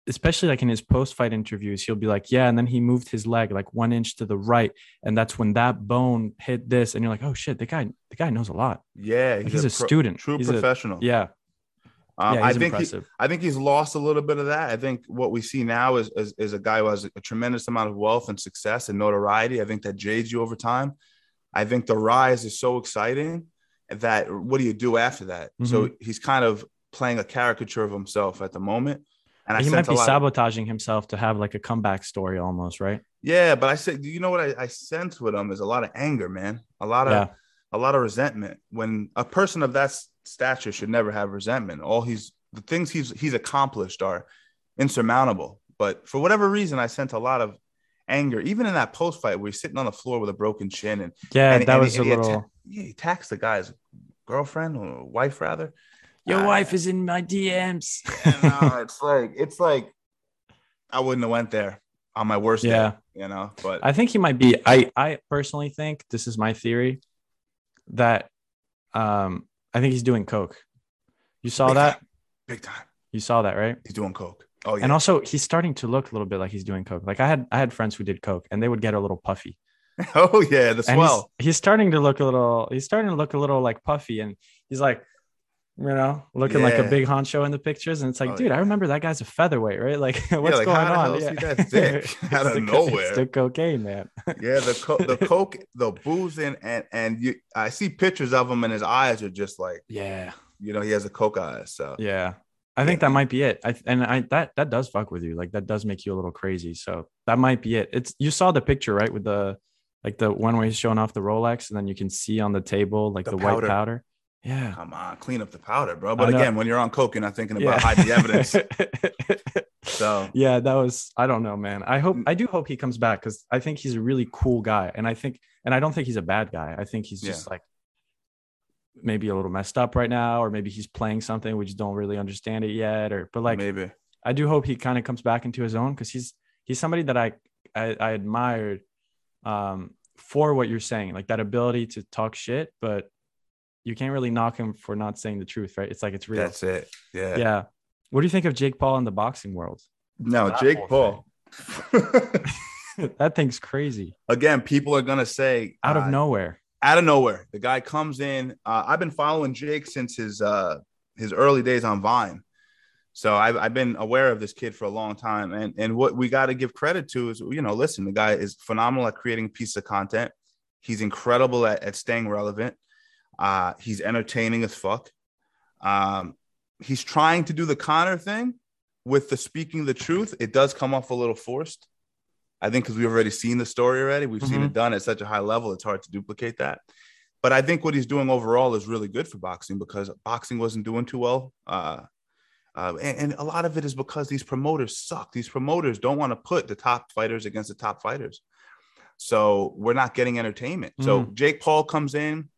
especially like in his post fight interviews, he'll be like, yeah, and then he moved his leg like one inch to the right, and that's when that bone hit this, and you're like, oh shit, the guy the guy knows a lot. yeah, He's, a, pro- student, true He's a- professional. yeah, Um, yeah, I think he. I think he's lost a little bit of that. I think what we see now is, is, is a guy who has a tremendous amount of wealth and success and notoriety. I think that jades you over time. I think the rise is so exciting that what do you do after that? So Mm-hmm. he's kind of playing a caricature of himself at the moment. And I he might be sabotaging himself to have like a comeback story almost, right? Yeah, but I said, you know what I, I sense with him is a lot of anger, man. A lot of Yeah. a lot of resentment. When a person of that stature should never have resentment. All he's the things he's he's accomplished are insurmountable. But for whatever reason, I sense a lot of anger, even in that post fight where he's sitting on the floor with a broken chin and Yeah, and, that and was he, a he little. atta- he attacks the guy's girlfriend or wife rather. Your Uh, wife is in my DMs. and, uh, it's like it's like I wouldn't have went there on my worst Yeah. day, you know. But I think he might be. I I personally think this is my theory that um I think he's doing coke. You saw that? big time. You saw that, right? He's doing coke. Oh yeah. And also, he's starting to look a little bit like he's doing coke. Like I had, I had friends who did coke, and they would get a little puffy. oh yeah, the swell. he's, he's starting to look a little. He's starting to look a little like puffy, and he's like, you know, looking like a Yeah. big honcho in the pictures. And it's like, Oh, dude, I remember that guy's a featherweight, right? Like, what's like, going on? is that? It's Out of the nowhere. It's the cocaine, man. Yeah, the co- the coke, the booze, and and and you, I see pictures of him, and his eyes are just like, yeah, you know, he has a coke eyes. So yeah. I think that might be it. I and I that that does fuck with you. Like that does make you a little crazy. So that might be it. It's you saw the picture right with the like the one where he's showing off the Rolex, and then you can see on the table like The the, powder. white powder. Yeah. come on, clean up the powder, bro. But again, when you're on coke, you're not thinking Yeah. about hiding the evidence. So yeah, that was I don't know, man. I hope Mm. I do hope he comes back because I think he's a really cool guy, and I think and I don't think he's a bad guy. I think he's just like maybe a little messed up right now, or maybe he's playing something we just don't really understand it yet, or but like maybe I do hope he kind of comes back into his own because he's he's somebody that I, I I admired um for what you're saying, like that ability to talk shit, but you can't really knock him for not saying the truth, right? It's like it's real. that's it. Yeah. yeah. What do you think of Jake Paul in the boxing world? No, That Jake whole Paul. that thing's crazy. again, people are gonna say Out of uh, nowhere. out of nowhere. The guy comes in. Uh, I've been following Jake since his uh, his early days on Vine, so I've, I've been aware of this kid for a long time. And and what we got to give credit to is, you know, listen, the guy is phenomenal at creating a piece of content. He's incredible at, at staying relevant. Uh, he's entertaining as fuck. Um, he's trying to do the Conor thing with the speaking the truth. It does come off a little forced. I think because we've already seen the story already. We've seen Mhm. it done at such a high level, it's hard to duplicate that. But I think what he's doing overall is really good for boxing because boxing wasn't doing too well. Uh, uh, and, and a lot of it is because these promoters suck. These promoters don't want to put the top fighters against the top fighters. So we're not getting entertainment. So Jake Paul comes in,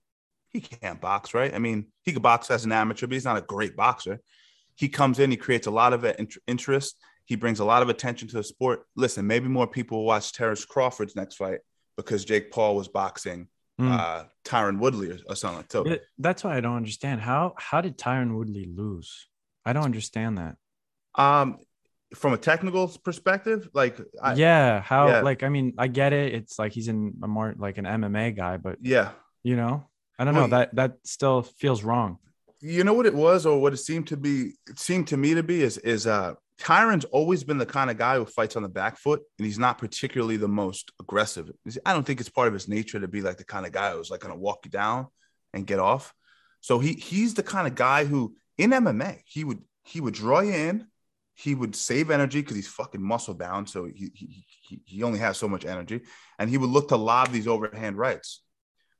he can't box, right? I mean, he could box as an amateur, but he's not a great boxer. He comes in, he creates a lot of interest. He brings a lot of attention to the sport. Listen, maybe more people will watch Terrence Crawford's next fight because Jake Paul was boxing Mm. uh, Tyron Woodley or, or something. So It- that's why I don't understand how how did Tyron Woodley lose? I don't understand that. Um, from a technical perspective, like I, yeah, how yeah. like I mean I get it. It's like he's in a more like an MMA guy, but yeah, you know I don't Well, know that that still feels wrong. you know what it was, or what it seemed to be. It seemed to me to be is is uh Tyron's always been the kind of guy who fights on the back foot, and he's not particularly the most aggressive. I don't think it's part of his nature to be like the kind of guy who's like going to walk you down and get off. So he he's the kind of guy who in MMA he would he would draw you in, he would save energy because he's fucking muscle bound, so he, he he he only has so much energy, and he would look to lob these overhand rights.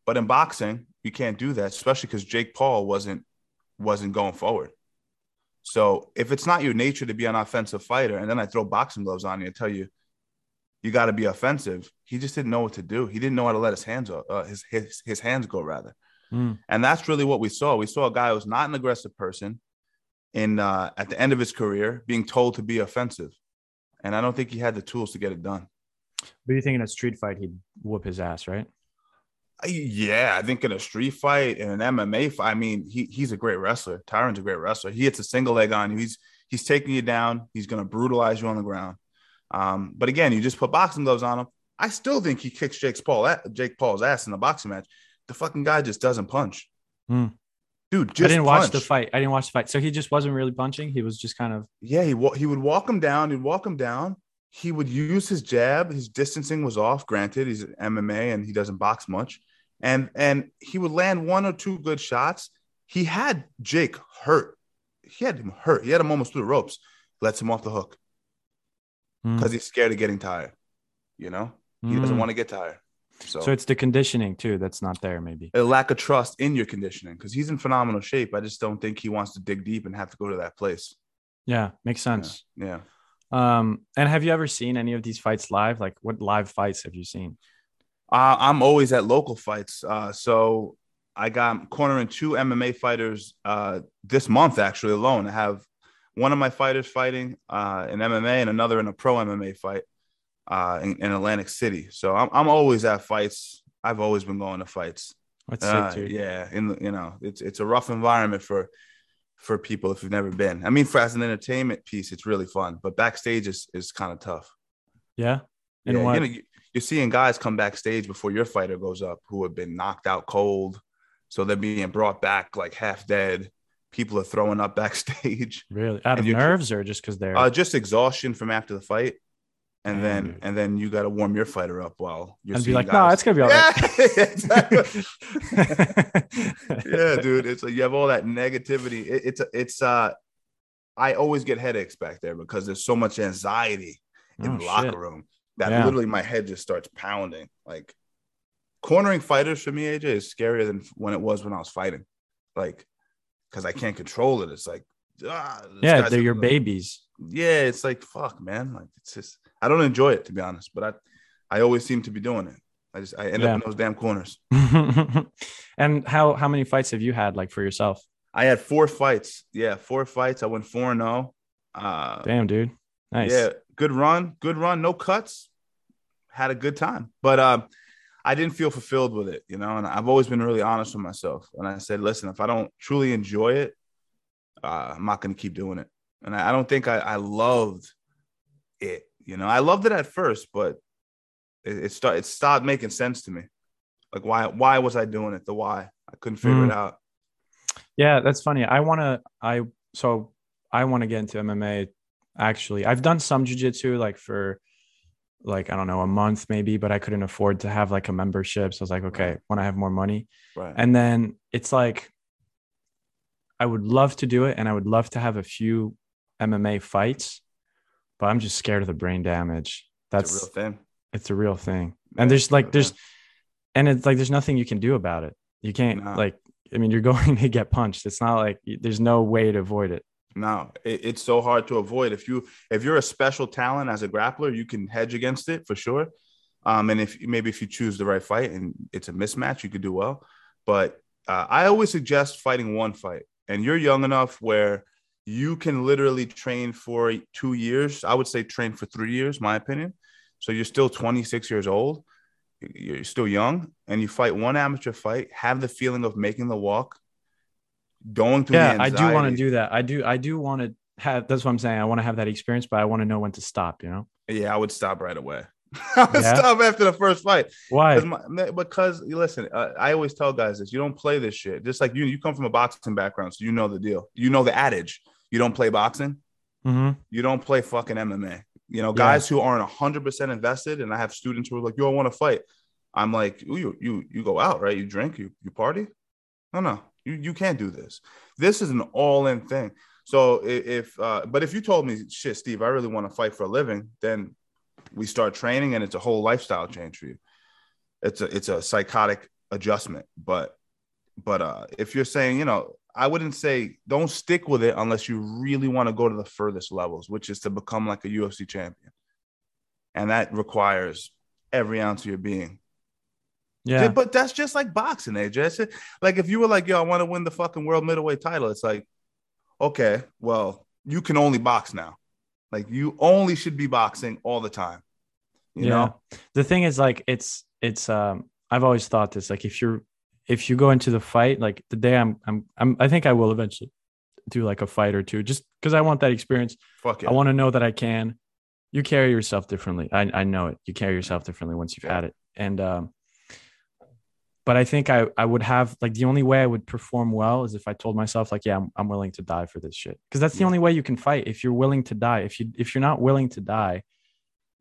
But in boxing, you can't do that, especially because Jake Paul wasn't wasn't going forward. So if it's not your nature to be an offensive fighter, and then I throw boxing gloves on you and tell you you got to be offensive, he just didn't know what to do. He didn't know how to let his hands go, uh, his, his his hands go rather. Mm. And that's really what we saw. We saw a guy who was not an aggressive person in uh, at the end of his career being told to be offensive, and I don't think he had the tools to get it done. But you think in a street fight he'd whoop his ass, right? Yeah, I think in a street fight, in an MMA fight, I mean, he he's a great wrestler. Tyron's a great wrestler. He hits a single leg on you. He's he's taking you down. He's going to brutalize you on the ground. Um, but again, you just put boxing gloves on him. I still think he kicks Jake Paul at Jake Paul's ass in a boxing match. The fucking guy just doesn't punch. Hmm. Dude, just I didn't watch the fight. I didn't watch the fight. So he just wasn't really punching. He was just kind of Yeah, he wa- he would walk him down. He'd walk him down. He would use his jab. His distancing was off. Granted, he's MMA and he doesn't box much. And and he would land one or two good shots. He had Jake hurt. He had him hurt. He had him almost through the ropes. Lets him off the hook Mm. because he's scared of getting tired. You know, he doesn't Mm. want to get tired. So, So it's the conditioning too that's not there, maybe. a lack of trust in your conditioning because he's in phenomenal shape. I just don't think he wants to dig deep and have to go to that place. Yeah, makes sense. Yeah. Um, and have you ever seen any of these fights live? Like, what live fights have you seen? Uh, I'm always at local fights. Uh, so I got cornering two MMA fighters uh, this month, actually, alone. I have one of my fighters fighting uh, in MMA and another in a pro MMA fight uh, in, in Atlantic City. So I'm, I'm always at fights. I've always been going to fights. That's Uh, sick, dude. yeah, in you know, it's it's a rough environment for for people if you've never been. I mean, for as an entertainment piece, it's really fun, but backstage is is kind of tough. Yeah. And yeah, you know, you, you're seeing guys come backstage before your fighter goes up who have been knocked out cold, so they're being brought back like half dead. People are throwing up backstage. really out of nerves or just because they're Uh, just exhaustion from after the fight, and then dude. and then you got to warm your fighter up while you're and be like, no, guys- it's gonna be all right. Yeah, exactly. yeah, dude. It's like you have all that negativity. It, it's it's uh, I always get headaches back there because there's so much anxiety in Oh, the locker shit. room that Yeah. literally my head just starts pounding. Like cornering fighters for me, AJ, is scarier than when it was when I was fighting. Like, because I can't control it. It's like, ah, Yeah, they're your gonna- babies. Yeah, it's like fuck, man. Like it's just I don't enjoy it to be honest, but I I always seem to be doing it. I just I end Yeah. up in those damn corners. and how how many fights have you had like for yourself? I had four fights. Yeah, four fights. I went four and zero. Uh, Damn, dude. Nice. Yeah, good run, good run. No cuts. Had a good time, but um, I didn't feel fulfilled with it. You know, and I've always been really honest with myself. And I said, listen, if I don't truly enjoy it, uh, I'm not going to keep doing it. And I, I don't think I, I loved it. You know, I loved it at first, but it, it started it stopped making sense to me. Like why why was I doing it? The why I couldn't figure Mm. it out. Yeah, that's funny. I want to I so I want to get into MMA actually. I've done some jujitsu like for like I don't know, a month maybe, but I couldn't afford to have like a membership. So I was like, okay, Right. when I have more money. Right. And then it's like I would love to do it and I would love to have a few MMA fights, but I'm just scared of the brain damage. That's it's a real thing. it's a real thing. And there's like there's and it's like there's nothing you can do about it. You can't No. like I mean you're going to get punched. It's not like there's no way to avoid it. No, it, it's so hard to avoid. If you if you're a special talent as a grappler, you can hedge against it for sure. Um, and if maybe if you choose the right fight and it's a mismatch, you could do well. But uh, I always suggest fighting one fight, and you're young enough where you can literally train for two years. I would say train for three years, my opinion. So you're still 26 years old. You're still young, and you fight one amateur fight. Have the feeling of making the walk, going through. Yeah, I do want to do that. I do I do want to have that's what I'm saying. I want to have that experience, but I want to know when to stop, you know? Yeah, I would stop right away. I would Yeah? stop after the first fight. Why? my- because listen, uh, I always tell guys this: you don't play this shit. Just like you, you come from a boxing background, so you know the deal. You know the adage: you don't play boxing, hmm you don't play fucking MMA. You know, Yeah. guys who aren't hundred percent invested, and I have students who are like, "Yo, I want to fight." I'm like, "You, you, you go out, right? You drink, you, you party." No, no, you, you can't do this. This is an all-in thing. So if, uh, but if you told me, shit, Steve, I really want to fight for a living, then we start training, and it's a whole lifestyle change for you. It's a, it's a psychotic adjustment, but, but uh, if you're saying, you know, I wouldn't say don't stick with it unless you really want to go to the furthest levels, which is to become like a UFC champion, and that requires every ounce of your being. Yeah. But that's just like boxing, AJ. Like if you were like, yo, I want to win the fucking world middleweight title, it's like, okay, well, you can only box now. Like you only should be boxing all the time. You know? the thing is like it's it's um i've always thought this like if you're if you go into the fight like the day i'm i'm, I'm i think i will eventually do like a fight or two just because i want that experience. Fuck it. i want to know that i can. You carry yourself differently. I, I know it. You carry yourself differently once you've had it. And um but i think i i would have like the only way i would perform well is if i told myself like yeah i'm, I'm willing to die for this shit. Because that's the only way you can fight. If you're willing to die if you if you're not willing to die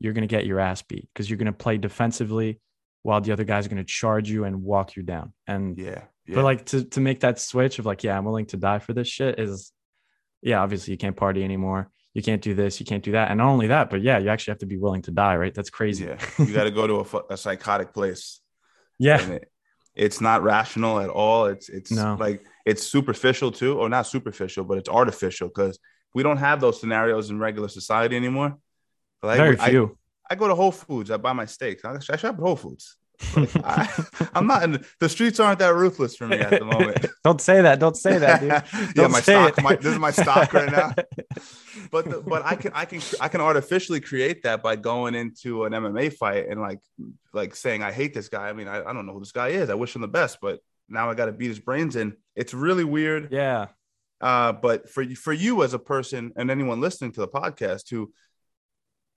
you're going to get your ass beat because you're going to play defensively while the other guy's going to charge you and walk you down. And yeah. yeah. but like to to make that switch of like, yeah, I'm willing to die for this shit is, yeah, obviously you can't party anymore. You can't do this. You can't do that. And not only that, but yeah, you actually have to be willing to die, right? That's crazy. yeah. You got to go to a, a psychotic place. yeah. and it, it's not rational at all. It's it's No. like it's superficial too, or not superficial, but it's artificial because we don't have those scenarios in regular society anymore. Like Very few. I go to Whole Foods. I buy my steaks. I, I shop at Whole Foods. Like, I, I'm not in the, the streets aren't that ruthless for me at the moment. Don't say that. Don't say that, dude. yeah, my stock. My, this is my stock right now. But the, but I can I can I can artificially create that by going into an MMA fight and like like saying I hate this guy. I mean I, I don't know who this guy is. I wish him the best, but now I got to beat his brains in. It's really weird. yeah. Uh, but for for you as a person and anyone listening to the podcast who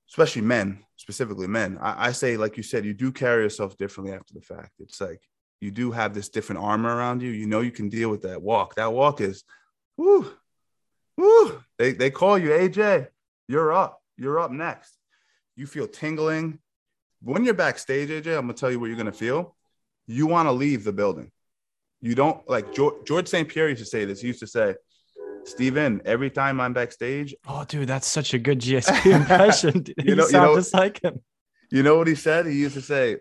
especially men, specifically men, I, I, say, like you said, you do carry yourself differently after the fact. It's like you do have this different armor around you. You know you can deal with that walk. That walk is, whoo, whoo. They they call you AJ. You're up. You're up next. You feel tingling. When you're backstage, AJ, I'm gonna tell you what you're gonna feel. You want to leave the building. You don't like George, George St. Pierre used to say this. He used to say, Steven, every time I'm backstage. Oh, dude, that's such a good GSP impression. you know, you know, just like him. You know what he said? He used to say,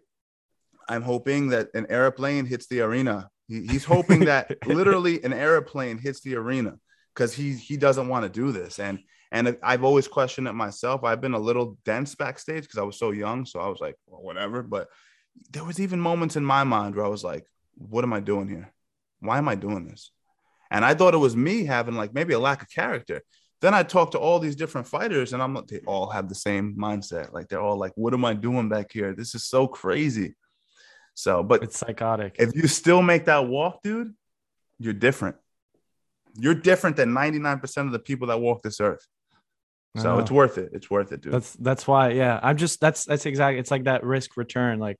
I'm hoping that an airplane hits the arena. He, he's hoping that literally an airplane hits the arena because he he doesn't want to do this. And and I've always questioned it myself. I've been a little dense backstage because I was so young. So I was like, well, whatever. But there was even moments in my mind where I was like, what am I doing here? Why am I doing this? And I thought it was me having like maybe a lack of character. Then I talked to all these different fighters, and I'm like, they all have the same mindset. Like they're all like, what am I doing back here? This is so crazy. So, but it's psychotic. If you still make that walk, dude, you're different. You're different than 99% of the people that walk this earth. So it's worth it. It's worth it, dude. That's that's why, yeah. I'm just that's that's exactly it's like that risk return. Like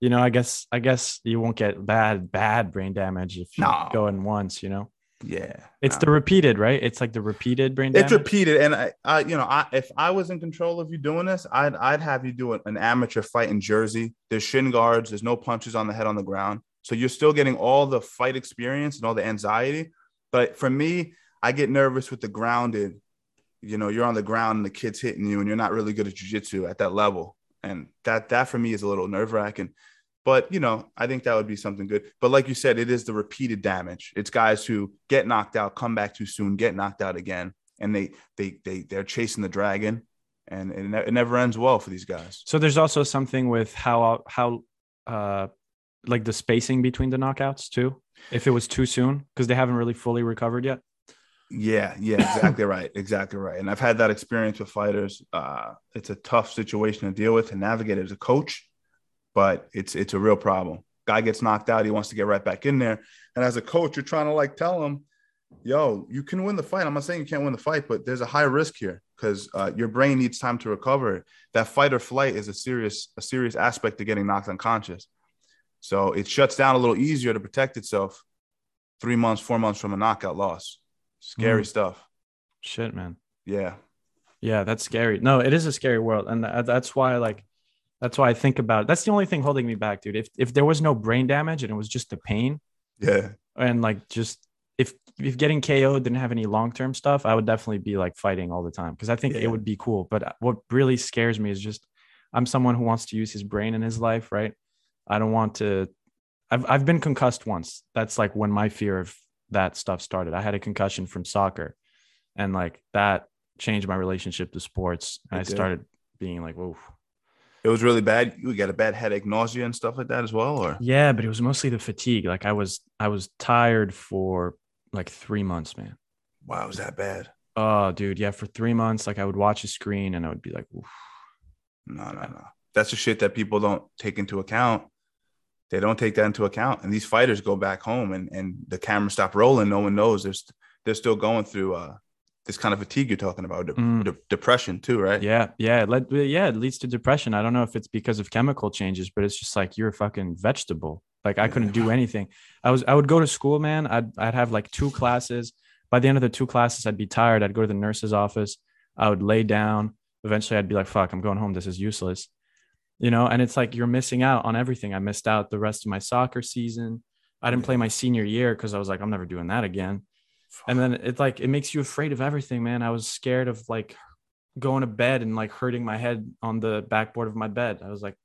you know, I guess I guess you won't get bad bad brain damage if you no. go in once, you know. Yeah, it's the repeated, right? It's like the repeated brain damage. It's repeated, and I, I, you know, I if I was in control of you doing this, I'd I'd have you do an amateur fight in Jersey. There's shin guards. There's no punches on the head on the ground, so you're still getting all the fight experience and all the anxiety. But for me, I get nervous with the grounded. You know, you're on the ground and the kid's hitting you, and you're not really good at jujitsu at that level, and that that for me is a little nerve wracking. But you know, I think that would be something good. But like you said, it is the repeated damage. It's guys who get knocked out, come back too soon, get knocked out again, and they they they they're chasing the dragon, and it, ne- it never ends well for these guys. So there's also something with how how uh like the spacing between the knockouts too. If it was too soon, because they haven't really fully recovered yet. Yeah, yeah, exactly right, exactly right. And I've had that experience with fighters. Uh, it's a tough situation to deal with and navigate as a coach but it's it's a real problem. Guy gets knocked out, he wants to get right back in there. And as a coach, you're trying to like tell him, yo, you can win the fight. I'm not saying you can't win the fight, but there's a high risk here because uh, your brain needs time to recover. That fight or flight is a serious a serious aspect to getting knocked unconscious. So it shuts down a little easier to protect itself three months, four months from a knockout loss. Scary mm. stuff. Shit, man. Yeah. Yeah, that's scary. No, it is a scary world. And that's why, like, that's why I think about it. That's the only thing holding me back, dude. If if there was no brain damage and it was just the pain, yeah, and like just if if getting KO didn't have any long term stuff, I would definitely be like fighting all the time because I think yeah. it would be cool. But uh, what really scares me is just I'm someone who wants to use his brain in his life, right? I don't want to. I've I've been concussed once. That's like when my fear of that stuff started. I had a concussion from soccer, and like that changed my relationship to sports. And I started being like, whoa, it was really bad. You got a bad headache, nausea, and stuff like that as well, or yeah, but it was mostly the fatigue. Like I was, I was tired for like three months, man. Wow, was that bad? Oh, dude, yeah, for three months, like I would watch a screen and I would be like, Oof. no, no, no. That's the shit that people don't take into account. They don't take that into account, and these fighters go back home, and and the camera stop rolling. No one knows they're st- they're still going through uh this kind of fatigue you're talking about, de- mm. de- depression too, right? Yeah, yeah, it yeah, it leads to depression. I don't know if it's because of chemical changes, but it's just like you're a fucking vegetable. Like I couldn't do anything. I was I would go to school, man. I'd I'd have like two classes. By the end of the two classes, I'd be tired. I'd go to the nurse's office. I would lay down. Eventually, I'd be like, "Fuck, I'm going home. This is useless." You know, and it's like you're missing out on everything. I missed out the rest of my soccer season. I didn't play my senior year because I was like, I'm never doing that again and then it's like it makes you afraid of everything man. I was scared of like going to bed and like hurting my head on the backboard of my bed. I was like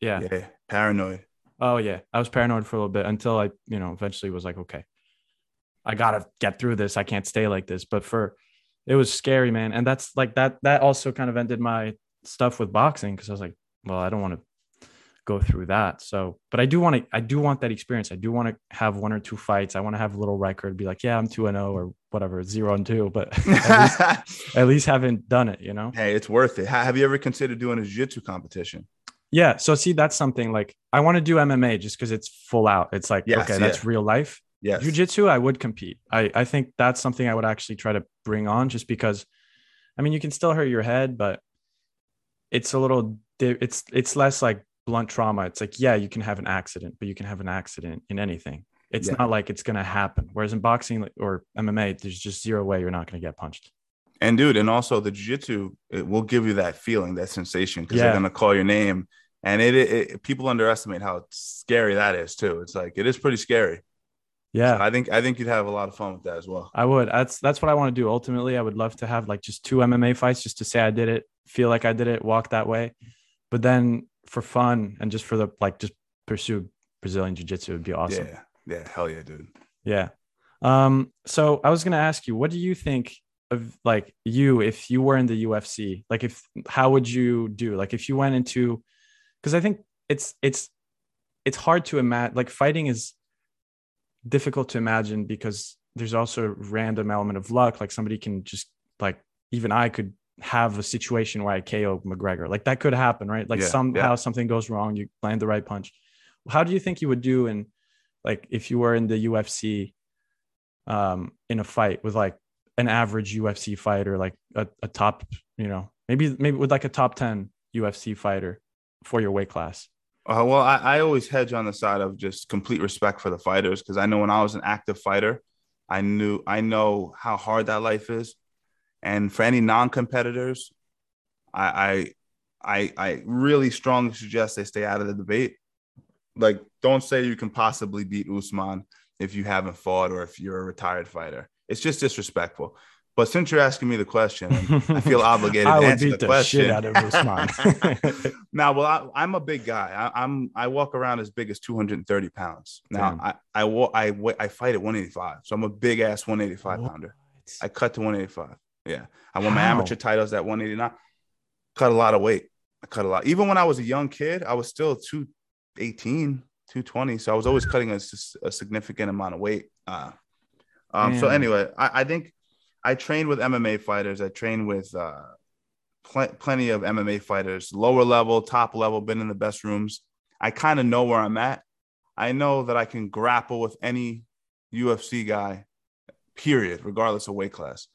yeah. Yeah paranoid. Oh yeah. I was paranoid for a little bit until i you know eventually was like okay i gotta get through this. I can't stay like this. But for it was scary man. And that's like that that also kind of ended my stuff with boxing because i was like well i don't want to go through that. So, but I do want to, I do want that experience. I do want to have one or two fights. I want to have a little record, be like, yeah, I'm two and zero oh or whatever, zero and two, but at least, at least haven't done it, you know? Hey, it's worth it. Have you ever considered doing a jiu-jitsu competition? Yeah. So see, that's something like I want to do MMA just because it's full out. It's like, yes, okay, that's real life. Yes. Jiu-jitsu, I would compete. I, I think that's something I would actually try to bring on just because I mean you can still hurt your head, but it's a little it's it's less like blunt trauma. It's like, yeah, you can have an accident, but you can have an accident in anything. It's Yeah. not like it's gonna happen. Whereas in boxing or MMA, there's just zero way you're not gonna get punched. And dude, and also the jiu-jitsu, it will give you that feeling, that sensation, because Yeah. they're gonna call your name. And it, it, it- people underestimate how scary that is too. It's like it is pretty scary. Yeah. So I think I think you'd have a lot of fun with that as well. I would. That's that's what I want to do. Ultimately, I would love to have like just two MMA fights just to say I did it, feel like I did it, walk that way. But then for fun and just for the like just pursue Brazilian jiu-jitsu would be awesome. Yeah, yeah, hell yeah, dude. Yeah. Um, so I was gonna ask you, what do you think of like you if you were in the UFC? Like if how would you do? Like if you went into because I think it's it's it's hard to imagine like fighting is difficult to imagine because there's also a random element of luck. Like somebody can just like even I could have a situation where I KO McGregor. Like that could happen, right? Like Yeah, somehow yeah. something goes wrong, you land the right punch. How do you think you would do in like if you were in the UFC um in a fight with like an average UFC fighter, like a, a top, you know, maybe maybe with like a top 10 UFC fighter for your weight class. Uh, well, I, I always hedge on the side of just complete respect for the fighters because I know when I was an active fighter, I knew I know how hard that life is, and for any non-competitors, I I I, I really strongly suggest they stay out of the debate. Like, don't say you can possibly beat Usman if you haven't fought or if you're a retired fighter. It's just disrespectful. But since you're asking me the question, I feel obligated I to answer beat the the question. shit out of Usman. now, well, I, I'm a big guy. I, I'm I walk around as big as 230 pounds. Now, Damn. I I, I I fight at 185, so I'm a big ass 185 pounder. I cut to 185. Yeah, I won my amateur titles at 189. Cut a lot of weight. I cut a lot. Even when I was a young kid, I was still 218, 220. So I was always cutting a significant amount of weight. Uh, um, so anyway, I, I think I trained with MMA fighters. I trained with uh, pl- plenty of MMA fighters, lower level, top level, been in the best rooms. I kind of know where I'm at. I know that I can grapple with any UFC guy, period, regardless of weight class.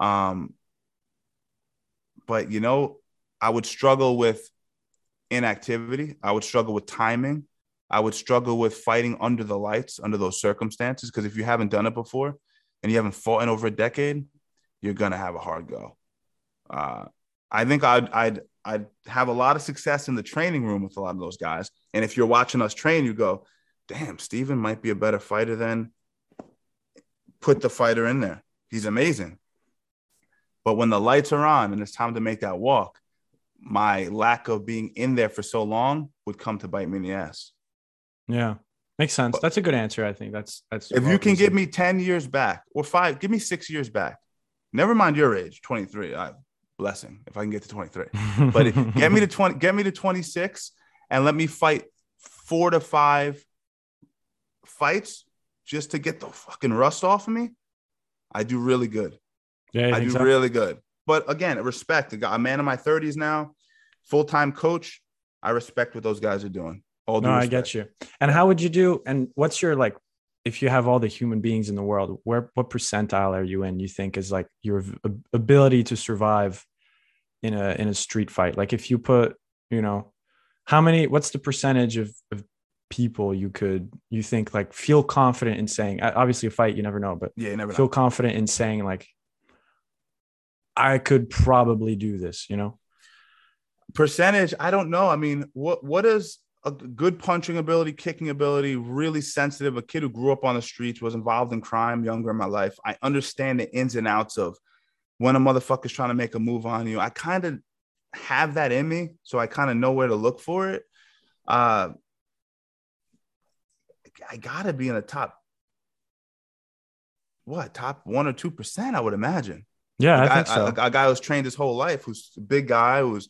Um, but you know, I would struggle with inactivity. I would struggle with timing. I would struggle with fighting under the lights under those circumstances. Because if you haven't done it before and you haven't fought in over a decade, you're gonna have a hard go. Uh, I think I'd I'd I'd have a lot of success in the training room with a lot of those guys. And if you're watching us train, you go, "Damn, Steven might be a better fighter than." Put the fighter in there. He's amazing. But when the lights are on and it's time to make that walk, my lack of being in there for so long would come to bite me in the ass. Yeah. Makes sense. That's a good answer. I think that's that's If you can give me 10 years back or five, give me six years back. Never mind your age, 23. I blessing if I can get to 23. But it- get me to 20, get me to 26 and let me fight four to five fights just to get the fucking rust off of me. I do really good. Yeah, I do so? really good. But again, respect. A man in my 30s now, full time coach. I respect what those guys are doing. All No, I get you. And how would you do? And what's your like? If you have all the human beings in the world, where what percentile are you in? You think is like your ability to survive in a in a street fight? Like if you put, you know, how many? What's the percentage of, of people you could you think like feel confident in saying? Obviously, a fight you never know, but Yeah, you never know. feel confident in saying like, I could probably do this. You know? Percentage, I don't know. I mean, what what is a good punching ability, kicking ability, really sensitive, a kid who grew up on the streets, was involved in crime younger in my life. I understand the ins and outs of when a motherfucker's trying to make a move on you. I kind of have that in me, so I kind of know where to look for it. Uh I gotta be in the top what top one or two percent, I would imagine. Yeah, a I guy, think so. a, a guy who's trained his whole life, who's a big guy, who's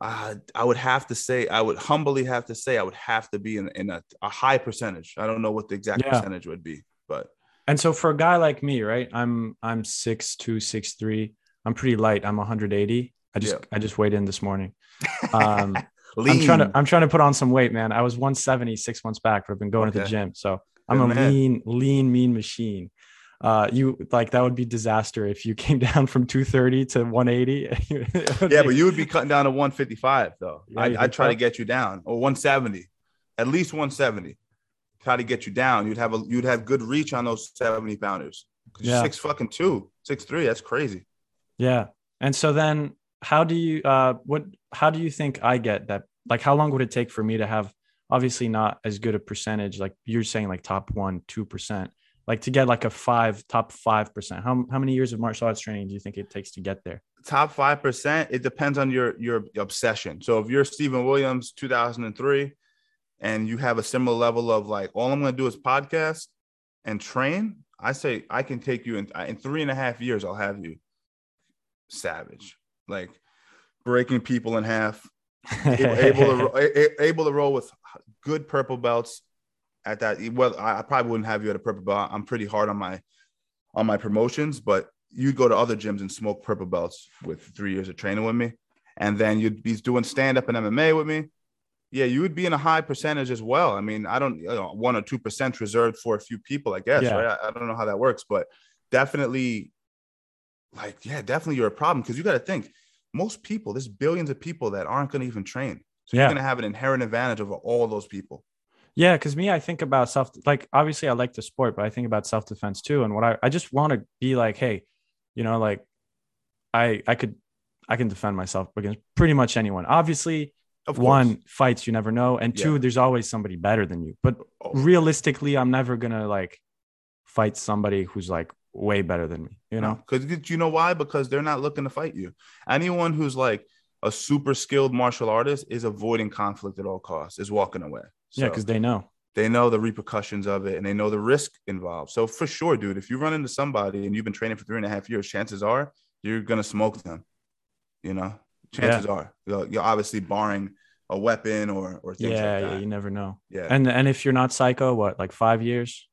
uh, I would have to say, I would humbly have to say, I would have to be in, in a, a high percentage. I don't know what the exact Yeah. percentage would be, but And so for a guy like me, right? I'm I'm six two, six three. I'm pretty light. I'm 180. I just Yeah. I just weighed in this morning. Um. I'm trying to I'm trying to put on some weight, man. I was 170 six months back. I've been going to the gym, so I'm Good a man. lean, lean, mean machine. Uh, you like that would be disaster if you came down from 230 to 180. Yeah, but you would be cutting down to 155 though. Yeah, I, I'd try so? to get you down or 170, at least 170. Try to get you down. You'd have a you'd have good reach on those 70 pounders. Yeah. Six fucking two, six three. That's crazy. Yeah. And so then how do you uh what how do you think I get that like how long would it take for me to have obviously not as good a percentage like you're saying like top 1 2% like to get like a 5 top 5% how how many years of martial arts training do you think it takes to get there Top five percent. It depends on your your obsession. So if you're Steven Williams, 2003, and you have a similar level of like, all I'm going to do is podcast and train. I say I can take you in in three and a half years. I'll have you savage, like breaking people in half, able, able to ro- a- a- able to roll with good purple belts at that well I, I probably wouldn't have you at a purple belt. I'm pretty hard on my on my promotions but you'd go to other gyms and smoke purple belts with three years of training with me. And then you'd be doing stand-up and mma with me. Yeah you would be in a high percentage as well. I mean i don't you know, one or two percent reserved for a few people i guess Yeah. right? I, I don't know how that works but definitely like yeah definitely you're a problem. Because you got to think most people there's billions of people that aren't going to even train. So Yeah. you're going to have an inherent advantage over all those people Yeah, because me, I think about self like obviously I like the sport, but I think about self defense too. And what I, I just want to be like, hey, you know, like I I could I can defend myself against pretty much anyone. Obviously, of one fights you never know, and two, Yeah. there's always somebody better than you. But Oh, realistically, I'm never gonna like fight somebody who's like way better than me. You know? because you know why because they're not looking to fight you anyone who's like a super skilled martial artist is avoiding conflict at all costs is walking away Yeah, because they know. they know the repercussions of it and they know the risk involved. So for sure, dude, if you run into somebody and you've been training for three and a half years, chances are you're gonna smoke them. You know, chances are you're, obviously barring a weapon or or things Yeah, like yeah, that. you never know. Yeah. And and if you're not psycho, what like five years?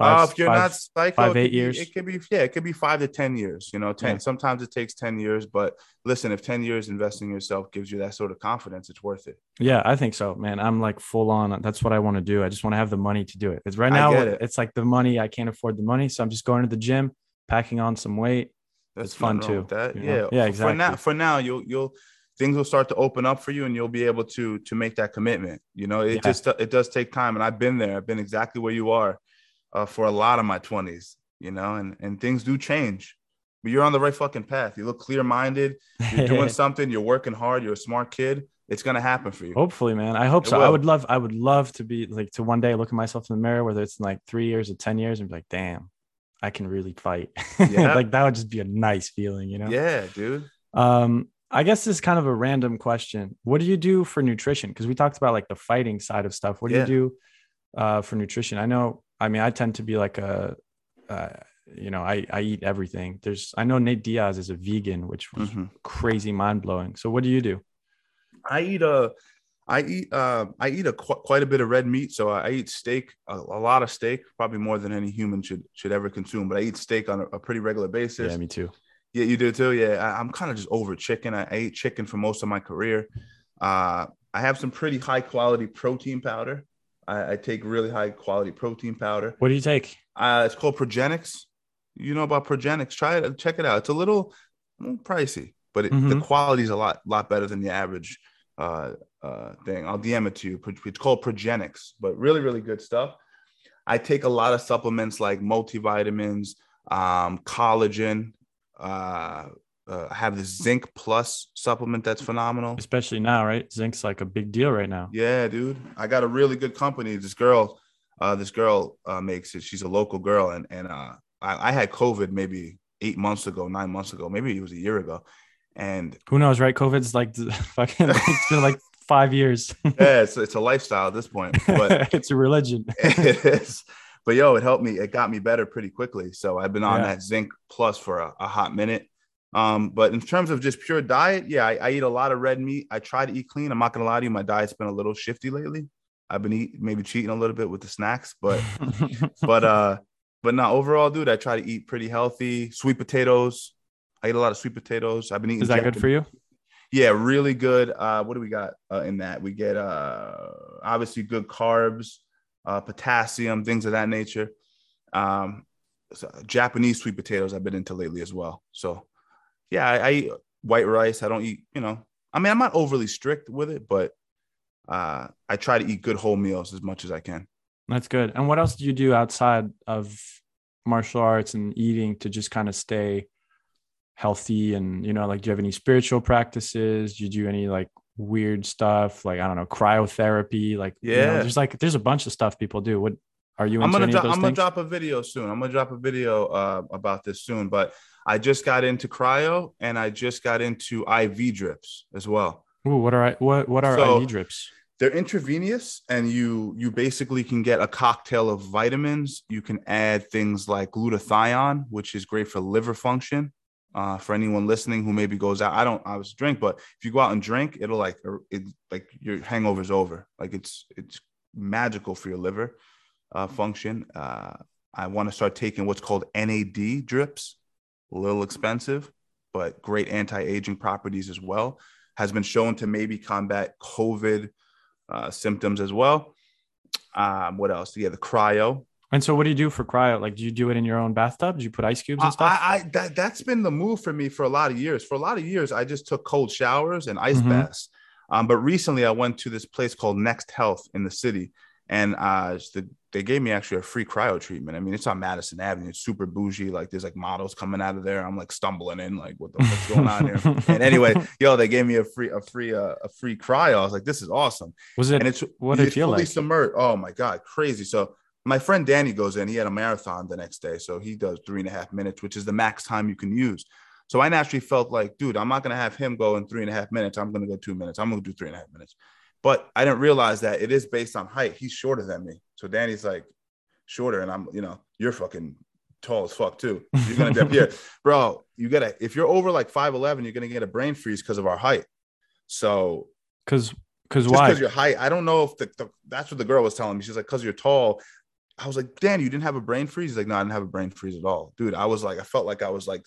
Uh, if you're five- not psycho, five, it eight be- years? it could be yeah, it could be five to ten years. You know, ten. Yeah. Sometimes it takes ten years, but listen, if ten years investing in yourself gives you that sort of confidence, it's worth it. Yeah, I think so, man. I'm like full on. That's what I want to do. I just want to have the money to do it. Because right now, it. it's like the money. I can't afford the money, so I'm just going to the gym, packing on some weight. That's It's fun too, That you yeah, know? Yeah, For now, for now, you'll you'll things will start to open up for you, and you'll be able to to make that commitment. You know, it Yeah. just it does take time, and I've been there. I've been exactly where you are uh, for a lot of my twenties. You know, and and things do change, but you're on the right fucking path. You look clear minded. You're doing something. You're working hard. You're a smart kid. It's gonna happen for you. Hopefully, man. I hope It so. I would love. I would love to be like to one day look at myself in the mirror, whether it's in like three years or ten years, and be like, damn, I can really fight. Yeah. like that would just be a nice feeling, you know. Yeah, dude. Um, I guess this is kind of a random question. What do you do for nutrition? Because we talked about like the fighting side of stuff. What do Yeah. you do uh, for nutrition? I know. I mean, I tend to be like a, uh, you know, I I eat everything. There's. I know Nate Diaz is a vegan, which was Mhm. crazy mind blowing. So what do you do? I eat a, I eat uh, I eat a qu- quite a bit of red meat. So I eat steak, a, a lot of steak, probably more than any human should should ever consume. But I eat steak on a, a pretty regular basis. Yeah, me too. Yeah, you do too. Yeah, I, I'm kind of just over chicken. I, I ate chicken for most of my career. Uh, I have some pretty high quality protein powder. I, I take really high quality protein powder. What do you take? Uh, it's called Progenics. You know about Progenics? Try it. Check it out. It's a little, little pricey, but it, the Mhm. quality is a lot lot better than the average uh, uh, thing. I'll DM it to you. It's called Progenics, but really really good stuff. I take a lot of supplements like multivitamins, um, collagen. Uh, uh, I have the Zinc Plus supplement that's phenomenal. Especially now, right? Zinc's like a big deal right now. Yeah, dude. I got a really good company. This girl, uh, this girl uh, makes it. She's a local girl, and and uh, I, I had COVID maybe eight months ago, nine months ago, maybe it was a year ago, and Who knows, right? COVID's like fucking. it's been like five years. yeah, it's it's a lifestyle at this point, but it's a religion. it is. But yo, it helped me. It got me better pretty quickly. So I've been on Yeah. that Zinc Plus for a, a hot minute. Um, but in terms of just pure diet, yeah, I, I eat a lot of red meat. I try to eat clean. I'm not gonna lie to you, my diet's been a little shifty lately. I've been eating maybe cheating a little bit with the snacks, but but uh but no overall dude i try to eat pretty healthy sweet potatoes i eat a lot of sweet potatoes i've been eating is that good for you? yeah really good uh what do we got uh, in that we get uh obviously good carbs uh, potassium, things of that nature. Um, so Japanese sweet potatoes I've been into lately as well. So yeah, I, I, eat white rice. I don't eat, you know, I mean, I'm not overly strict with it, but uh, I try to eat good whole meals as much as I can. That's good. And what else do you do outside of martial arts and eating to just kind of stay healthy? And, you know, like, do you have any spiritual practices? Do you do any like weird stuff? Like, I don't know, cryotherapy? Like, yeah, you know, there's like, there's a bunch of stuff people do. What are you? I'm gonna drop. I'm gonna drop a video soon. I'm gonna drop a video uh, about this soon. But I just got into cryo and I just got into IV drips as well. Ooh, what are I, what what are so, IV drips? they're intravenous and you you basically can get a cocktail of vitamins. You can add things like glutathione which is great for liver function. Uh, for anyone listening who maybe goes out i don't i was drink but if you go out and drink it'll like it like your hangover's over. Like it's it's magical for your liver uh, function. Uh, i want to start taking what's called nad drips a little expensive but great anti-aging properties as well has been shown to maybe combat covid uh, symptoms as well. Um, what else? Yeah, the cryo. And so, what do you do for cryo? Like, do you do it in your own bathtub? Do you put ice cubes and stuff? I, I that that's been the move for me for a lot of years. For a lot of years, I just took cold showers and ice mm-hmm. baths. Um, but recently, I went to this place called Next Health in the city, and uh, the, they gave me actually a free cryo treatment. I mean, it's on Madison Avenue. It's super bougie. Like there's like models coming out of there. I'm like stumbling in, like what the what's going on here? and anyway, yo, they gave me a free a free uh, a free cryo. I was like, this is awesome. Was it? And it's what did it feel like? Submerged. Oh my god, crazy. So my friend Danny goes in. He had a marathon the next day, so he does three and a half minutes, which is the max time you can use. So I naturally felt like, dude, I'm not gonna have him go in three and a half minutes. I'm gonna go two minutes. I'm gonna do three and a half minutes. But I didn't realize that it is based on height. He's shorter than me. So Danny's like shorter, and I'm, you know, you're fucking tall as fuck too. You're gonna dip here, bro. You gotta if you're over like five eleven, you're gonna get a brain freeze because of our height. So, because because why? Because your height. I don't know if the, the, that's what the girl was telling me. She's like, because you're tall. I was like, Dan, you didn't have a brain freeze. He's like, no, I didn't have a brain freeze at all, dude. I was like, I felt like I was like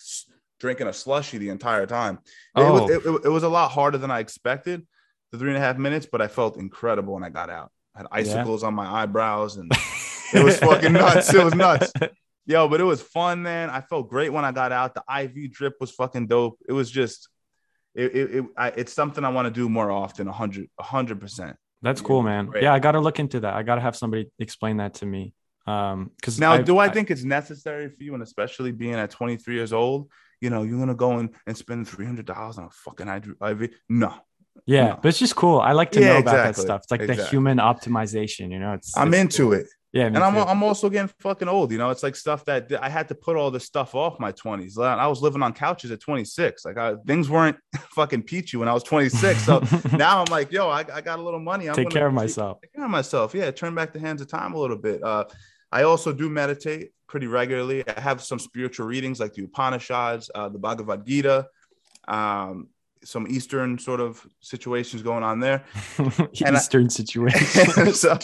drinking a slushy the entire time. Oh. It, was, it, it was a lot harder than I expected the three and a half minutes, but I felt incredible when I got out. I had icicles yeah. on my eyebrows and it was fucking nuts. It was nuts. Yo, but it was fun, man. I felt great when I got out. The IV drip was fucking dope. It was just, it, it, it I, it's something I want to do more often. A hundred, a hundred percent. That's cool, man. Great. Yeah, I got to look into that. I got to have somebody explain that to me. Um, because now, I've, do I, I think it's necessary for you, and especially being at 23 years old, you know, you're gonna go and, and spend three hundred dollars on a fucking IV? No, yeah, no. but it's just cool. I like to yeah, know about exactly. that stuff. It's like exactly. the human optimization, you know. It's I'm it's into cool. it. Yeah, and I'm I'm also getting fucking old. You know, it's like stuff that I had to put all this stuff off my 20s. I was living on couches at 26. Like I, things weren't fucking peachy when I was 26. So now I'm like, yo, I, I got a little money. I'm take care of myself. Take care of myself. Yeah, turn back the hands of time a little bit. Uh, I also do meditate pretty regularly. I have some spiritual readings like the Upanishads, uh, the Bhagavad Gita. Um, some Eastern sort of situations going on there. Eastern I, situations. and so,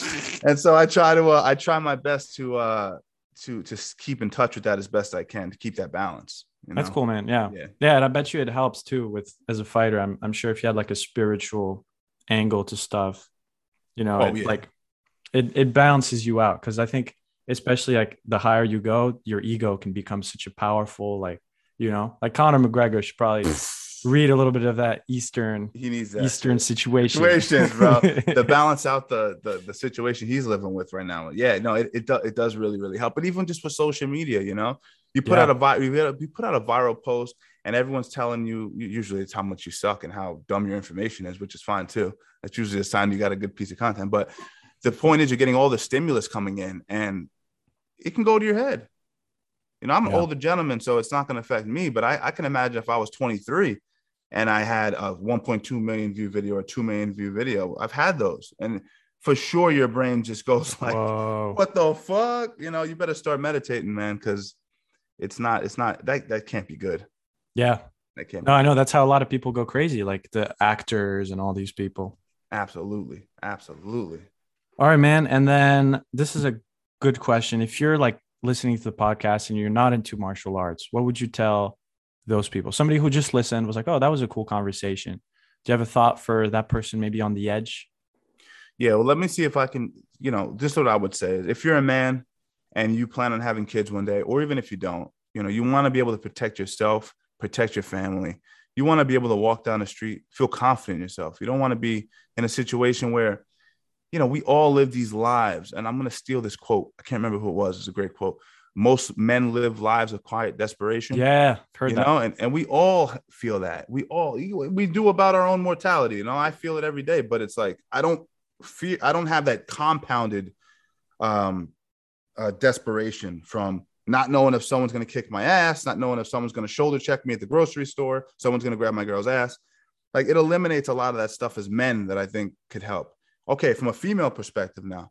and so I try to, uh, I try my best to, uh, to, to keep in touch with that as best I can to keep that balance. You know? That's cool, man. Yeah. yeah. Yeah. And I bet you it helps too with, as a fighter, I'm, I'm sure if you had like a spiritual angle to stuff, you know, oh, it, yeah. like it, it balances you out. Cause I think, especially like the higher you go, your ego can become such a powerful, like, you know, like Conor McGregor should probably read a little bit of that Eastern he needs that Eastern situation. Situations, bro. to balance out the, the the situation he's living with right now. Yeah, no, it it, do, it does really really help. But even just for social media, you know, you put yeah. out a you put out a viral post and everyone's telling you usually it's how much you suck and how dumb your information is, which is fine too. That's usually a sign you got a good piece of content. But the point is you're getting all the stimulus coming in and it can go to your head. You know, I'm yeah. an older gentleman, so it's not going to affect me. But I, I, can imagine if I was 23 and I had a 1.2 million view video or 2 million view video. I've had those. And for sure, your brain just goes like, Whoa. what the fuck? You know, you better start meditating, man, because it's not, it's not, that, that can't be good. Yeah. That can't no, I know. That's how a lot of people go crazy, like the actors and all these people. Absolutely. Absolutely. All right, man. And then this is a good question. If you're like listening to the podcast and you're not into martial arts, what would you tell those people. Somebody who just listened was like, "Oh, that was a cool conversation." Do you have a thought for that person maybe on the edge? Yeah, well, let me see if I can you know, is what I would say is if you're a man and you plan on having kids one day, or even if you don't, you know, you want to be able to protect yourself, protect your family. You want to be able to walk down the street, feel confident in yourself. You don't want to be in a situation where, you know, we all live these lives. And I'm going to steal this quote. I can't remember who it was. It's a great quote. Most men live lives of quiet desperation. Yeah, heard you that. know, and, and we all feel that. We all we do about our own mortality. You know, I feel it every day, but it's like I don't feel I don't have that compounded um uh, desperation from not knowing if someone's going to kick my ass, not knowing if someone's going to shoulder check me at the grocery store, someone's going to grab my girl's ass. Like it eliminates a lot of that stuff as men that I think could help. Okay, from a female perspective now,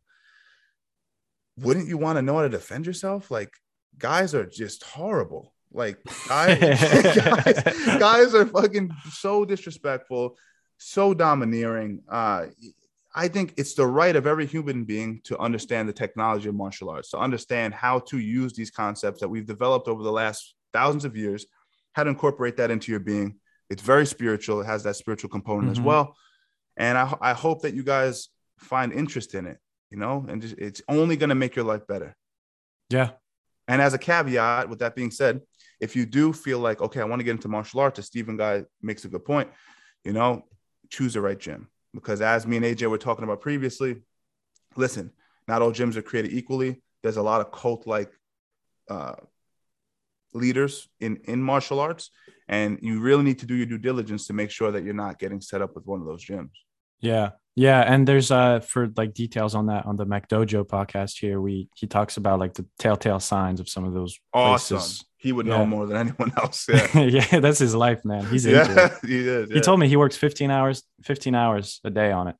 wouldn't you want to know how to defend yourself? Like guys are just horrible. Like guys, guys, guys are fucking so disrespectful, so domineering. Uh, I think it's the right of every human being to understand the technology of martial arts, to understand how to use these concepts that we've developed over the last thousands of years, how to incorporate that into your being. It's very spiritual. It has that spiritual component Mhm. as well. And I, I hope that you guys find interest in it, you know, and just, it's only going to make your life better. Yeah. And as a caveat, with that being said, if you do feel like, okay, I want to get into martial arts, as Steven Guy makes a good point, you know, choose the right gym. Because as me and AJ were talking about previously, listen, not all gyms are created equally. There's a lot of cult like uh, leaders in, in martial arts. And you really need to do your due diligence to make sure that you're not getting set up with one of those gyms. Yeah. Yeah. And there's uh for like details on that on the McDojo podcast here, we he talks about like the telltale signs of some of those Awesome. places. He would Yeah. know more than anyone else. Yeah. yeah, that's his life, man. He's it. yeah, he is. He told me he works 15 hours, 15 hours a day on it,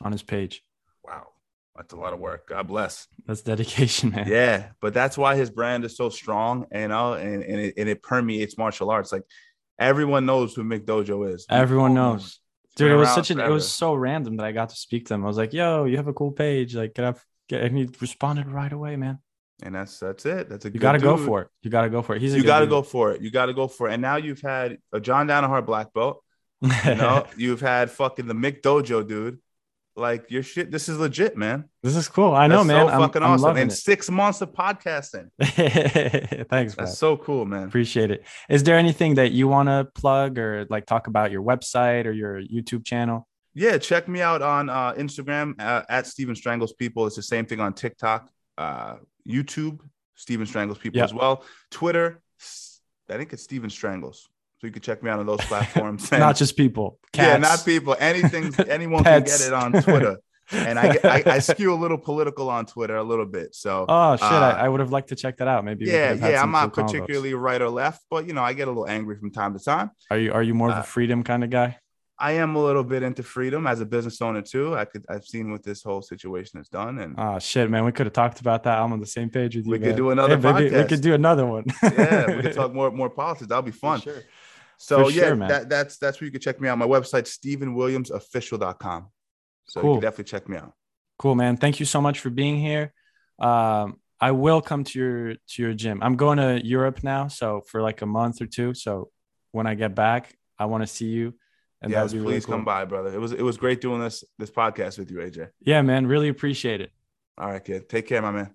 on his page. wow, that's a lot of work. God bless. That's dedication, man. Yeah, but that's why his brand is so strong, you know, and, and, it, and it permeates martial arts. Like everyone knows who McDojo is. Everyone All knows. Dude, it was such an it was so random that I got to speak to him. I was like, yo, you have a cool page. Like, get up get and he responded right away, man. and that's that's it. That's a You gotta go for it. You gotta go for it. He's You got to dude. go for it. You got to go for it. And now you've had a John Danaher black belt. You know, you've had fucking the McDojo dude. Like your shit, this is legit, man. this is cool. I know, That's man. So I'm, fucking I'm awesome. In six months of podcasting. Thanks, man. that's so cool, man. Appreciate it. Is there anything that you want to plug or like talk about your website or your YouTube channel? yeah, check me out on uh, Instagram uh, at Steven Strangles People. It's the same thing on TikTok, uh, YouTube, Steven Strangles People Yeah. as well. Twitter, I think it's Steven Strangles. So you can check me out on those platforms. Not just people. yeah, not people. Anything, anyone can get it on Twitter. And I, I, I skew a little political on Twitter a little bit. So Oh shit! uh, I, I would have liked to check that out. Maybe. yeah, yeah, I'm not cool particularly right or left, but you know, I get a little angry from time to time. Are you Are you more of a uh, freedom kind of guy? I am a little bit into freedom as a business owner too. I could I've seen what this whole situation has done, and Oh shit, man! We could have talked about that. I'm on the same page with you. We could do another maybe We could do another one. yeah, we could talk more more politics. That'll be For fun. sure. So yeah, man. that, that's that's where you can check me out. My website, StevenWilliamsOfficial.com. So you Cool. can definitely check me out. Cool, man. Thank you so much for being here. Um, I will come to your to your gym. I'm going to Europe now, so for like a month or two. So when I get back, I want to see you. And yes, please really cool. come by, brother. It was it was great doing this this podcast with you, AJ. Yeah, man. Really appreciate it. All right, kid. Take care, my man.